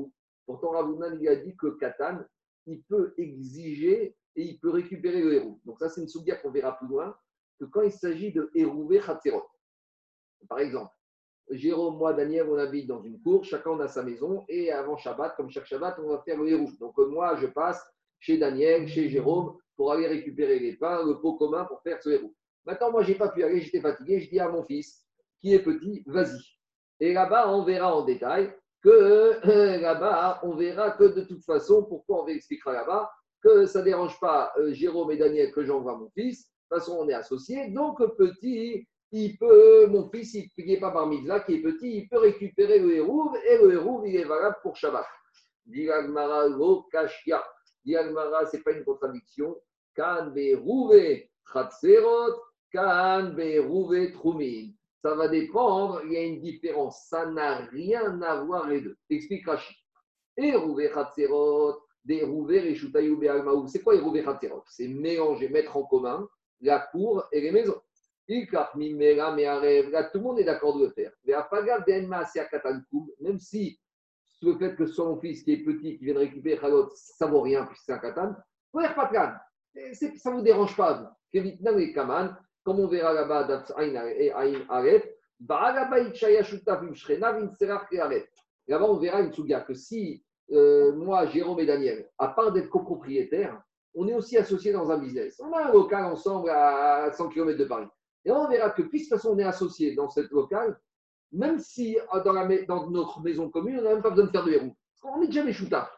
Pourtant, Ravuna lui a dit que Katan, il peut exiger et il peut récupérer le héros. Donc ça, c'est une soudia qu'on verra plus loin, que quand il s'agit de hérouver Khatzerot. Par exemple, Jérôme, moi, Daniel, on habite dans une cour, chacun on a sa maison, et avant Shabbat, comme chaque Shabbat, on va faire le hérou. Donc moi, je passe chez Daniel, chez Jérôme, pour aller récupérer les pains, le pot commun pour faire ce hérou. Maintenant, moi, j'ai pas pu aller, j'étais fatigué, je dis à mon fils, qui est petit, vas-y. Et là-bas, on verra en détail que euh, là-bas, on verra que de toute façon, pourquoi on expliquera là-bas, que ça ne dérange pas euh, Jérôme et Daniel que j'envoie mon fils. De toute façon, on est associés. Donc, petit, il peut, mon fils, il n'est pas par Mitzvah, qui est petit, il peut récupérer le hérouve et le hérouve, il est valable pour Shabbat. Diagmara lo kashia. Diagmara, ce n'est pas une contradiction. Kan berouve chatserot, kan berouve trumin. Ça va dépendre, il y a une différence. Ça n'a rien à voir les deux. Explique Rachid. Hérouvé Khatserot, des Rouvé Reshutayu Be'almaou. C'est quoi Hérouvé Khatserot C'est mélanger, mettre en commun la cour et les maisons. Tout le monde est d'accord de le faire. Ve'apaga Denma Asia Katankoum, même si le fait que ce soit mon fils qui est petit, qui vient de récupérer Khalot, ça vaut rien puisque c'est un katan, Ça ne vous dérange pas, comme on verra là-bas. Là-bas, on verra une souga que si euh, moi, Jérôme et Daniel, à part d'être copropriétaires, on est aussi associés dans un business. On a un local ensemble à 100 km de Paris. Et on verra que, puisque de toute façon on est associés dans cette local, même si euh, dans, notre maison commune, on n'a même pas besoin de faire de héros. Parce qu'on est déjà méchouta.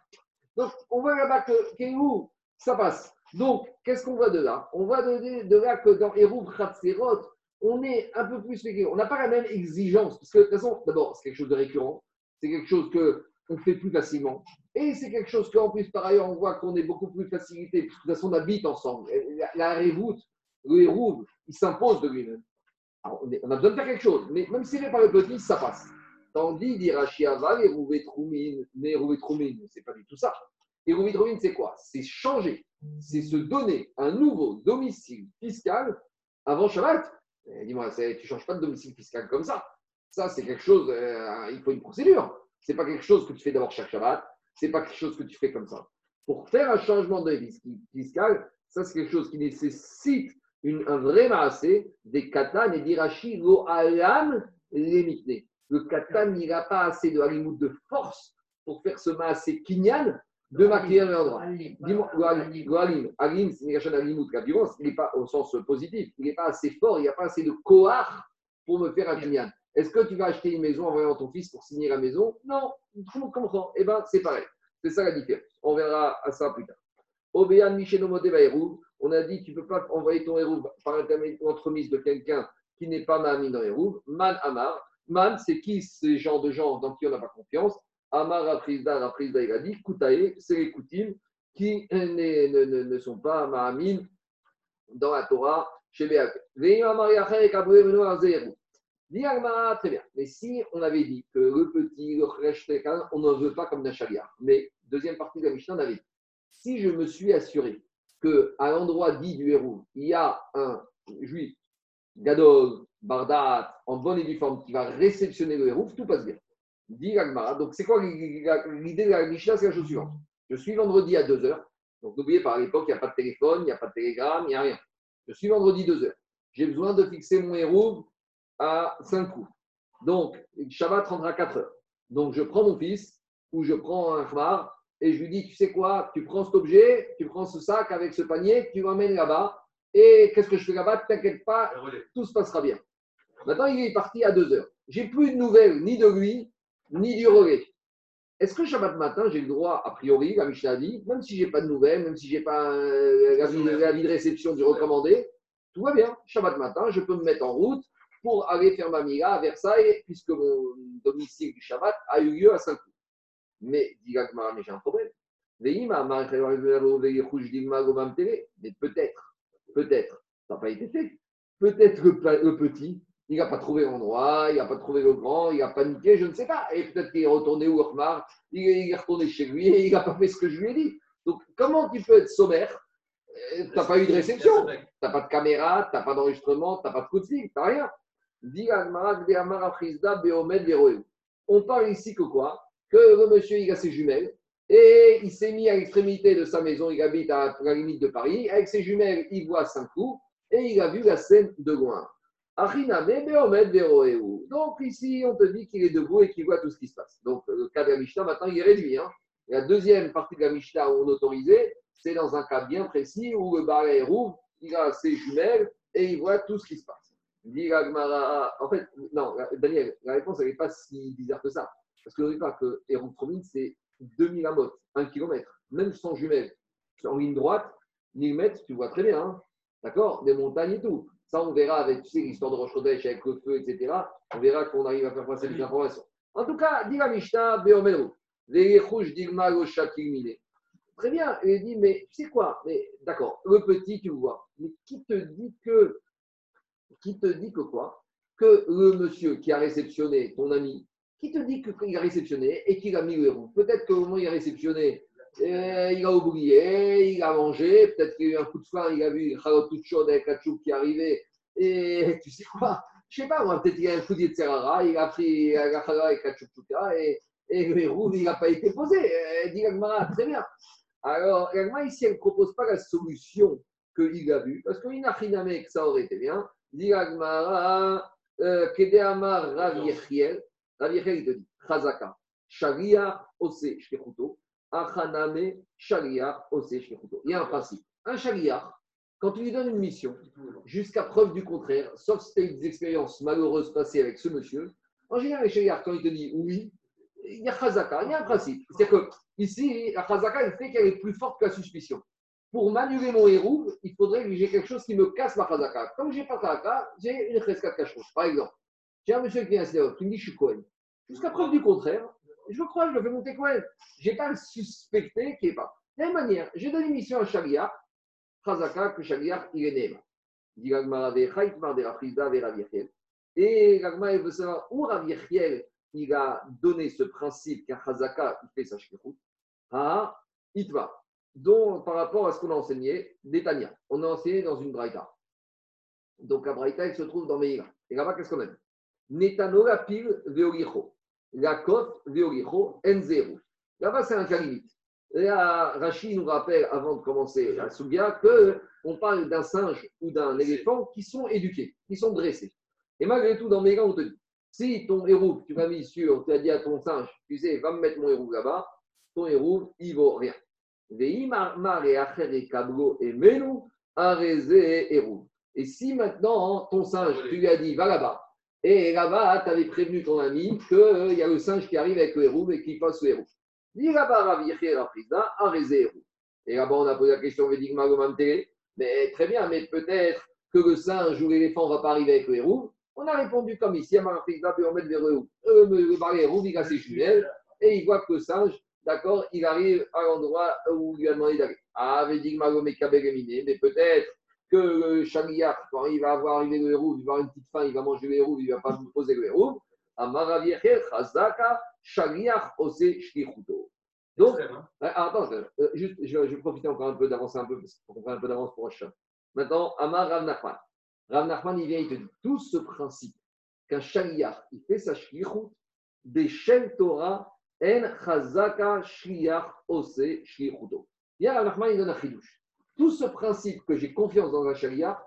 Donc, on voit là-bas que Kéhou, ça passe. Donc, qu'est-ce qu'on voit de là? On voit de, là que dans Hérouv Khatserot, on est un peu plus. On n'a pas la même exigence. Parce que, de toute façon, d'abord, c'est quelque chose de récurrent. C'est quelque chose qu'on fait plus facilement. Et c'est quelque chose qu'en plus, par ailleurs, on voit qu'on est beaucoup plus facilité. Parce que de toute façon, on habite ensemble. La, la révoute, le Hérouv, il s'impose de lui-même. On, a besoin de faire quelque chose. Mais même s'il est par le petit, ça passe. Tandis, dit Rachiava, les Rouvé Troumine, mais c'est pas du tout ça. Et Troumine, c'est quoi? C'est changer. C'est se donner un nouveau domicile fiscal avant Shabbat. Dis-moi, c'est- tu ne changes pas de domicile fiscal comme ça. Ça, c'est quelque chose, euh, il faut une procédure. C'est pas quelque chose que tu fais d'abord chaque Shabbat. C'est pas quelque chose que tu fais comme ça. Pour faire un changement de fis- fiscal, ça c'est quelque chose qui nécessite une, un vrai maassé, des katan et d'irachi lo alam limitné. Le katan n'ira pas assez de halimout de force pour faire ce maassé kinyan de maquiller un endroit. Dis-moi, halim, halim, c'est il n'est pas au sens positif, il n'est pas assez fort, il n'y a pas assez de kohar pour me faire un kinyan. Est-ce que tu vas acheter une maison en voyant ton fils pour signer la maison? Non, tout le monde comprend. Eh bien, c'est pareil. C'est ça la différence. On verra à ça plus tard. Obéan Michenomote Baérou, on a dit tu ne peux pas envoyer ton héros par l'intermédiaire entremise de quelqu'un qui n'est pas Mahamine dans Hérouv. Man Amar. Man, c'est qui ces genres de gens dans qui on n'a pas confiance? Amar Aprisda, Aprisda, il a dit Koutaé, c'est les Koutim qui ne, ne- ne- sont pas Mahamine dans la Torah chez Béak. Très bien. Mais si on avait dit que le petit, le Resh Tekan, on n'en veut pas comme d'un chariard. Mais, deuxième partie de la Mishnah, on avait dit si je me suis assuré qu'à l'endroit dit du héros, il y a un juif, Gadol, Bardat, en bonne et forme, qui va réceptionner le héros, tout passe bien. Dit. Donc, c'est quoi l'idée de la Mishnah? C'est la chose suivante. Je suis vendredi à 2h. Donc, n'oubliez pas, à l'époque, il n'y a pas de téléphone, il n'y a pas de télégramme, il n'y a rien. Je suis vendredi 2h. J'ai besoin de fixer mon héros à 5 coups. Donc, Shabbat rendra 4 heures. Donc, je prends mon fils ou je prends un khmar et je lui dis, tu sais quoi, tu prends cet objet, tu prends ce sac avec ce panier, tu l'emmènes là-bas. Et qu'est-ce que je fais là-bas? T'inquiète pas, tout se passera bien. Maintenant, il est parti à 2 heures. J'ai plus de nouvelles ni de lui, ni du relais. Est-ce que Shabbat matin, j'ai le droit, a priori, la Mishnah dit, même si j'ai pas de nouvelles, même si j'ai pas euh, l'avis l'avis de réception du recommandé, tout va bien. Shabbat matin, je peux me mettre en route pour aller faire ma mira à Versailles, puisque mon domicile du Shabbat a eu lieu à Saint-Cloud. Mais, dit mais j'ai un problème. Mais peut-être, peut-être, ça n'a pas été fait. Peut-être que le, petit, il n'a pas trouvé l'endroit, il n'a pas trouvé le grand, il a paniqué, je ne sais pas. Et peut-être qu'il est retourné au Ormar, il est, retourné chez lui et il n'a pas fait ce que je lui ai dit. Donc, comment tu peux être sommaire? Euh, Tu n'as pas eu de réception, tu n'as pas de caméra, tu n'as pas d'enregistrement, tu n'as pas de coup de fil, tu n'as rien. On parle ici que quoi? Que le monsieur, il a ses jumelles et il s'est mis à l'extrémité de sa maison, il habite à la limite de Paris. Avec ses jumelles, il voit cinq coups et il a vu la scène de loin. Donc ici, on te dit qu'il est debout et qu'il voit tout ce qui se passe. Donc le cas de la Mishnah, maintenant, il est réduit. hein. La deuxième partie de la Mishnah où on autorisait, c'est dans un cas bien précis où le barret rouvre, il a ses jumelles et il voit tout ce qui se passe. En fait, non, Daniel, la réponse, n'est pas si bizarre que ça. Parce que n'oubliez pas que Héron-Tromine, c'est 2000 amotes, 1 km, même sans jumelles, en ligne droite, 1000 mètres, tu vois très bien, hein. d'accord? Des montagnes et tout. Ça, on verra avec, tu sais, l'histoire de Roche-Rodèche avec le feu, etc. On verra qu'on arrive à faire passer des informations. En tout cas, dit la Mishnah, Beomelou, Ve'echouj digma lo shakil mine. Très bien, il dit, mais tu sais quoi? Mais d'accord, le petit, tu vois. Mais qui te dit que qui te dit que quoi? Que le monsieur qui a réceptionné, ton ami, qui te dit qu'il a réceptionné et qu'il a mis le héros Peut-être qu'au moment où il a réceptionné, euh, il a oublié, il a mangé, peut-être qu'il y a eu un coup de faim, il a vu une chalotte toute chaude avec la choupe qui arrivait, et tu sais quoi? Je sais pas, peut-être qu'il y a un coup de Serrara, il a pris la chalot avec la choupe et, et le héros, il n'a pas été posé. Euh, Dit l'Agmara, très bien. Alors, l'Agmara, ici, elle ne propose pas la solution qu'il a vue, parce qu'il n'a rien que ça aurait été bien. Dit l'Agmara, euh, Kedeamar Rav Yechiel, Il te dit, Chazaka, Sharia, Ose, Achaname, Sharia, Ose. Il y a un principe. Un Sharia, quand tu lui donnes une mission, jusqu'à preuve du contraire, sauf si tu as eu des expériences malheureuses passées avec ce monsieur, en général, les Sharia, quand il te dit oui, il y a Chazaka, il y a un principe. C'est-à-dire que ici, la Chazaka, elle fait qu'elle est plus forte que la suspicion. Pour m'annuler mon héros, il faudrait que j'ai quelque chose qui me casse ma Chazaka. Comme je n'ai pas Chazaka, j'ai une Chazaka de cache Par exemple, j'ai un monsieur qui vient à Stéphane, qui me dit je suis Cohen. Jusqu'à preuve du contraire, je le crois, je le fais monter Cohen. Je n'ai pas à le suspecter qui n'est pas. De la même manière, j'ai donné une mission à Sharia, Chazaka, que Sharia, il est Nema. Dit l'Agmara, Vechaitmar de la Frida, vers Rav Yechiel. Et l'Agmara, il veut savoir où Rav Yechiel, il a donné ce principe qu'un Chazaka, il fait sa shkirut, à Itma. dont par rapport à ce qu'on a enseigné, Netanya. On a enseigné dans une Braïta. Donc la Braïta, elle se trouve dans Meïra. Et là-bas, qu'est-ce qu'on a dit? Netano la pile veolicho. La kof veolicho enzeru. Là-bas, c'est un cas limite. Là, Rachid nous rappelle, avant de commencer la Sougia, qu'on parle d'un singe ou d'un éléphant qui sont éduqués, qui sont dressés. Et malgré tout, dans mes gars, on te dit si ton héros, tu m'as mis sur, tu as dit à ton singe, tu sais, va me mettre mon héros là-bas, ton héros, il vaut rien. Et si maintenant, ton singe, tu lui as dit, va là-bas, et là-bas, tu avais prévenu ton ami qu'il y a le singe qui arrive avec le héros et qui passe le héros. Dis là-bas, Et là-bas, on a posé la question, mais très bien, mais peut-être que le singe ou l'éléphant va pas arriver avec le héros. On a répondu comme ici, à Marafrizda, puis on met vers le héros. Le héros, il a ses jumelles, et il voit que le singe, d'accord, il arrive à l'endroit où il a demandé d'aller. Ah, mais peut-être que le chagriach, quand il va avoir arrivé le il va avoir une petite faim, il va manger le héros, il ne va pas poser le shlichuto. Donc, ah, attends, euh, juste, je, vais profiter encore un peu d'avancer un peu, pour qu'on prenne un peu d'avance pour Hachem. Maintenant, Amar Rav Nachman. Rav Nachman, il vient, il te dit tout ce principe qu'un chagriach, il fait sa shlichut, des Shem Torah, en chazaka shliach ose shlichuto. Il y a Rav Nachman, il donne un chidouche. Tout ce principe que j'ai confiance dans un chagriach,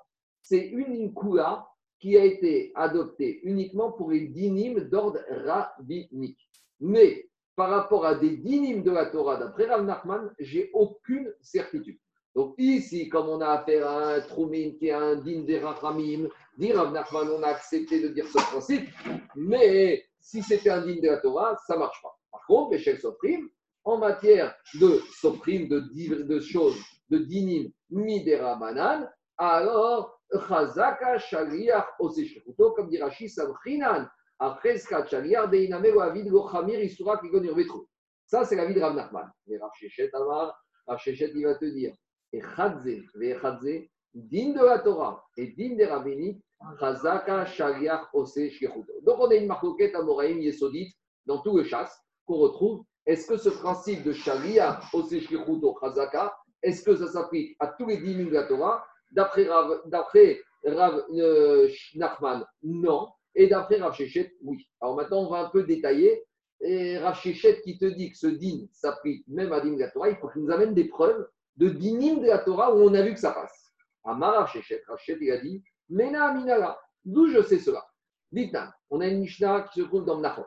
c'est une kula qui a été adoptée uniquement pour les dynimes d'ordre rabbinique. Mais par rapport à des dynimes de la Torah d'après Rav Nachman, j'ai aucune certitude. Donc ici, comme on a affaire à un Troumin qui est un din des Rachamim, dit Rav Nachman, on a accepté de dire ce principe, mais si c'était un din de la Torah, ça ne marche pas. Par contre, Michel Soprim, en matière de Soprim, de, de choses, de dinim midera banan, alors Chazaka Shaliach Oseshekuto, comme dit Rashi, Samchinan, Acheskat Shaliach, Deiname Avid Lochamir Isura Kigon Vetro. Ça, c'est la vie de Rav Nachman. Mais Rav Shechet, Amar, Rav Shechet, il va te dire, et Chadze, Vechadze, din de la Torah et din des rabbiniques, Chazaka Shaliach Oseshekuto. Donc, on a une marquette à Moraïm Yesodit dans tout le chasse qu'on retrouve. Est-ce que ce principe de Shaliach Oseshekuto Chazaka, est-ce que ça s'applique à tous les dix de la Torah D'après Rav, euh, Nachman, non. Et d'après Rav Shechet, oui. Alors maintenant, on va un peu détailler. Et Rav Shechet qui te dit que ce din s'applique même à din de Torah, il faut qu'il nous amène des preuves de dinim de la Torah où on a vu que ça passe. Amar Rav Shechet, Shechet, il a dit Mena Minala. D'où je sais cela? Dites on a une Mishnah qui se trouve dans Mnachot.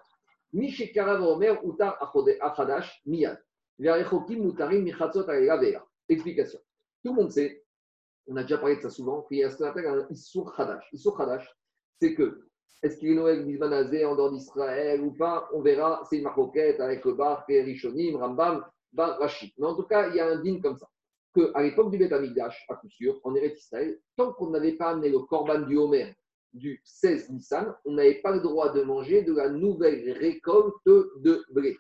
Explication. Tout le monde sait, on a déjà parlé de ça souvent, qu'il y a ce qu'on appelle un Issour Khadash. Issour Khadash, c'est que, est-ce qu'il est Noël Mizmanazé en dehors d'Israël ou pas? On verra, c'est une marquette avec le Bar, Rishonim, Rambam, Bar, Rachid. Mais en tout cas, il y a un din comme ça. Qu'à l'époque du Beth Amikdash, à coup sûr, en Eretz Israël, tant qu'on n'avait pas amené le Korban du Homer du 16 Nissan, on n'avait pas le droit de manger de la nouvelle récolte de blé.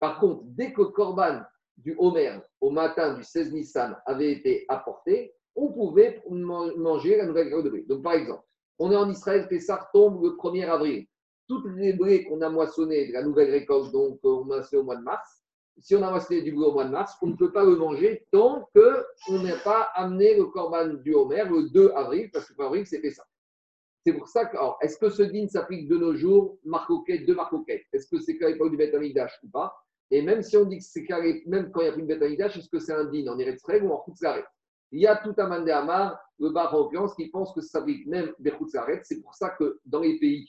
Par contre, dès que Korban du Homer au matin du 16 Nissan avait été apporté, on pouvait manger la nouvelle graine de blé. Donc, par exemple, on est en Israël, Pessah tombe le 1er avril. Toutes les blés qu'on a moissonnés de la nouvelle récolte, donc on a moissonné au mois de mars, si on a moissonné du blé au mois de mars, on ne peut pas le manger tant qu'on n'a pas amené le corban du Homer le 2 avril, parce que le 1 avril, c'est ça. C'est pour ça que, alors, est-ce que ce din s'applique de nos jours, marcoquette, de marcoquette Est-ce que c'est qu'à l'époque du Beth ou pas? Et même si on dit que c'est carré, même quand il n'y a plus de bête est-ce que c'est un din en Eretz ou en Khutzlaret Il y a tout un mandé Amar, le bar en qui pense que ça s'applique même des C'est pour ça que dans les pays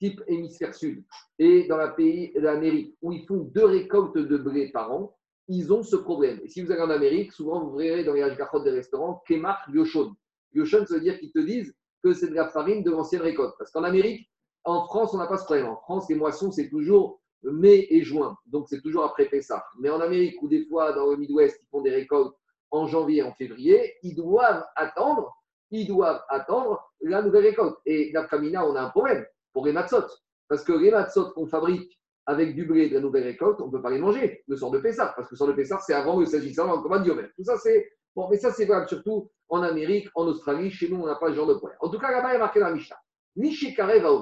type hémisphère sud et dans le pays d'Amérique où ils font deux récoltes de blé par an, ils ont ce problème. Et si vous allez en Amérique, souvent vous verrez dans les hachgachot des restaurants Kemach Yoshon. Yoshon, ça veut dire qu'ils te disent que c'est de la farine de l'ancienne récolte. Parce qu'en Amérique, en France, on n'a pas ce problème. En France, les moissons, c'est toujours mai et juin. Donc, c'est toujours après Pessah. Mais en Amérique, ou des fois, dans le Midwest, ils font des récoltes en janvier, en février, ils doivent attendre, ils doivent attendre la nouvelle récolte. Et la Kamina, on a un problème pour les matzot. Parce que les matzot qu'on fabrique avec du blé de la nouvelle récolte, on ne peut pas les manger le sort de Pessah. Parce que le sort de Pessah, c'est avant le s'agissant en commande Diomer. Tout ça, c'est. Bon, mais ça, c'est valable surtout en Amérique, en Australie. Chez nous, on n'a pas ce genre de problème. En tout cas, là-bas, il y a marqué dans la Mishnah. Nishikare va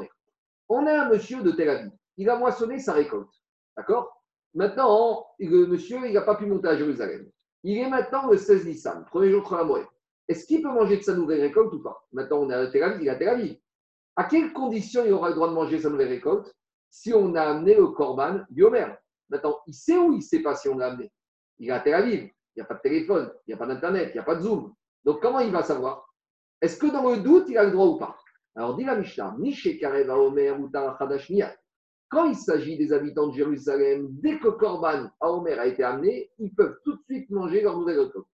On a un monsieur de Tel Aviv il a moissonné sa récolte. D'accord? Maintenant, le monsieur, il n'a pas pu monter à Jérusalem. Il est maintenant le 16 Nissan, premier jour de la moelle. Est-ce qu'il peut manger de sa nouvelle récolte ou pas? Maintenant, on est à Tel Aviv, il a Tel Aviv. À quelles conditions il aura le droit de manger sa nouvelle récolte si on a amené le corban du Homer? Maintenant, il sait où il ne sait pas si on l'a amené. Il est à Tel Aviv, il n'y a pas de téléphone, il n'y a pas d'internet, il n'y a pas de Zoom. Donc comment il va savoir? Est-ce que dans le doute, il a le droit ou pas? Alors dit la Mishnah, Mishe Kareva Omer Miyat. Quand il s'agit des habitants de Jérusalem, dès que Korban à Omer a été amené, ils peuvent tout de suite manger leur nouvelle récolte.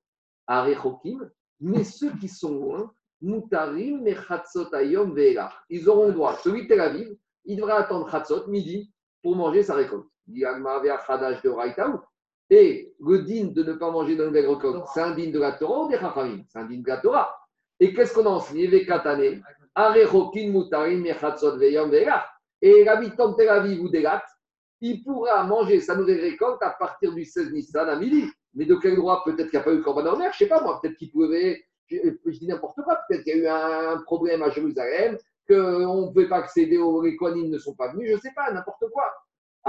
Arechokim, mais ceux qui sont loin, Mutarim, Ayom. Ils auront droit. Celui de Tel Aviv, il devra attendre Chatzot, midi, pour manger sa récolte. Dit de. Et le din de ne pas manger de nouvelle récolte, c'est un din de la Torah ou des Chachamim C'est un din de la Torah. Et qu'est-ce qu'on a enseigné? Vekatane, Arechokim, Mutarim, Mechatzot Ve'yom Ve'elach. Et l'habitant de Tel Aviv ou d'Elat, il pourra manger sa nouvelle récolte à partir du 16 Nissan à midi. Mais de quel droit? Peut-être qu'il n'y a pas eu Corban mer, je ne sais pas moi. Peut-être qu'il pouvait. Je, je dis n'importe quoi. Peut-être qu'il y a eu un problème à Jérusalem, qu'on ne pouvait pas accéder aux Kohanim ne sont pas venus, je ne sais pas, n'importe quoi.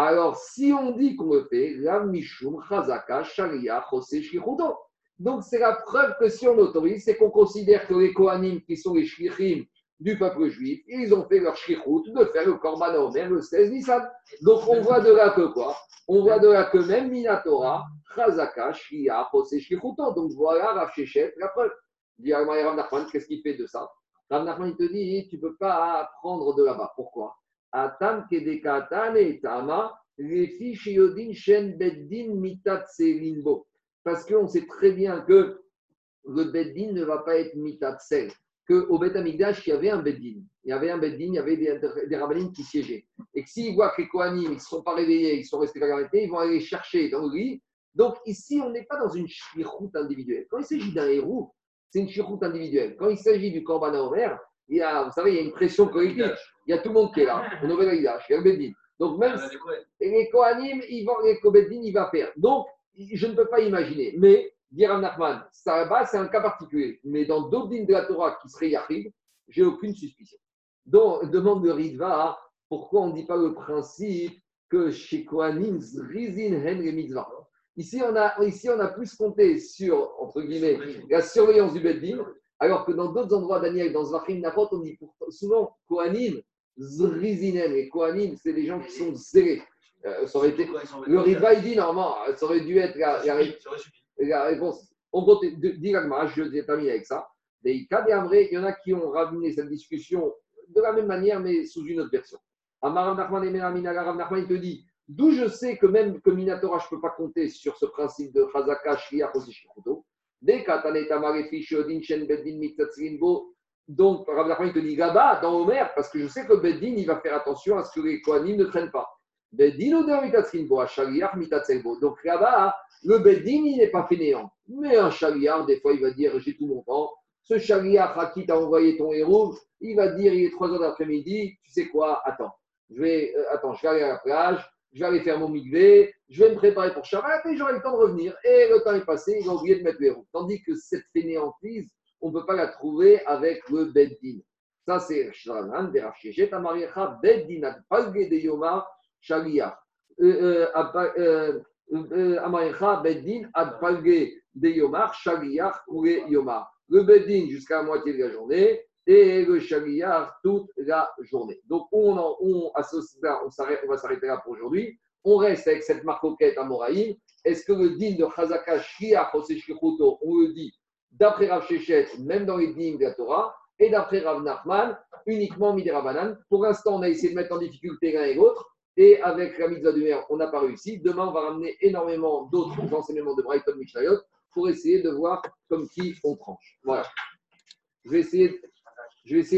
Alors, si on dit qu'on le fait, la Mishum, Chazaka, Sharia, José, Shlichuto. Donc, c'est la preuve que si on autorise, c'est qu'on considère que les Kohanim, qui sont les Shlichim du peuple juif, ils ont fait leur Shlichut de faire le Korban Omer le 16 Nissan. Donc, on voit de là que quoi? On voit de là que même Minatora, Chazaka, Shia, José, Shlichuto. Donc, voilà Rav Shechet, la preuve. Dit qu'est-ce qu'il fait de ça? Il te dit, tu ne peux pas prendre de là-bas. Pourquoi? Atam tama, shen beddin mitat. Parce qu'on sait très bien que le beddin ne va pas être mitat sel. Qu'au Bet Amigdash, il y avait un beddin. Il y avait un beddin, il y avait des, des qui siégeaient. Et que s'ils voient que les Kohanim, ils ne sont pas réveillés, ils sont restés vagabondés, ils vont aller chercher dans le lit. Donc ici, on n'est pas dans une shlichut individuelle. Quand il s'agit d'un héros, c'est une shlichut individuelle. Quand il s'agit du Korban Omer, il y a, vous savez, il y a une pression collective. Il y a tout le monde qui est là, au Nouvel Haïdash, il y a le Beddin. Donc même si les Kohanim, ils vont, les Beddin, il va faire. Donc, je ne peux pas imaginer. Mais, dire à Nachman, ça là-bas, c'est un cas particulier. Mais dans d'autres dînes de la Torah qui seraient Yachid, j'ai aucune suspicion. Donc, demande de Ritva, pourquoi on ne dit pas le principe que chez Kohanim, Zrizin Hen le Mitzvah? Ici on, a, ici, on a plus compté sur, entre guillemets, la surveillance du Beddin, alors que dans d'autres endroits, Daniel, dans Zvachim Napot, on dit souvent Kohanim, Zrizinen. Et Kohanim, c'est des gens qui sont zélés. Euh, ça aurait été, le Riva, il dit normalement, ça aurait dû être la, la, la réponse. On continue, dit je termine avec ça. Des Amré, il y en a qui ont ramené cette discussion de la même manière, mais sous une autre version. Amar Nachman et Nachman, il te dit d'où je sais que même que Minatora, je ne peux pas compter sur ce principe de Chazaka, Shriya. Dès qu'Ataneta Marefi, Shodin, Shen, Beddin, Mitzatzrinbo, donc, Rav Nachman, te dit là-bas, dans Omer, parce que je sais que Beddin, il va faire attention à ce que les Kohanim ne traînent pas. Beddin ou der Mitzatzrinbo, à Shaliach, Mitzatzrinbo. Donc là-bas, le Beddin, il n'est pas fainéant. Mais un Shaliach, des fois, il va dire j'ai tout mon temps. Ce Shaliach à qui t'a envoyé ton héros, il va dire il est 3 heures d'après-midi, tu sais quoi, attends, je vais, euh, attends, je vais aller à la plage, je vais aller faire mon migvé, je vais me préparer pour Shabbat et j'aurai le temps de revenir. Et le temps est passé, a oublié de mettre le héros. Tandis que cette fainéantise, on ne peut pas la trouver avec le Beddin. Ça, c'est Shranan, Berachechet, Amariecha, Beddin, Adpalge de Yoma, Shaliach. Amariecha, Beddin, Adpalge de Yomar, Shaliach, Kure Yomar. Le Beddin jusqu'à la moitié de la journée et le Shaliach toute la journée. Donc, on, en, on, stade, on, on va s'arrêter là pour aujourd'hui. On reste avec cette marcoquette à Moraïm. Est-ce que le din de Chazaka, Shlichuto, on le dit d'après Rav Shechet, même dans les dîmes de la Torah, et d'après Rav Nachman, uniquement Midirabanan. Pour l'instant, on a essayé de mettre en difficulté l'un et l'autre, et avec la mitzvah on n'a pas réussi. Demain, on va ramener énormément d'autres enseignements de Brighton Mishnayot pour essayer de voir comme qui on tranche. Voilà. Je vais essayer, je vais essayer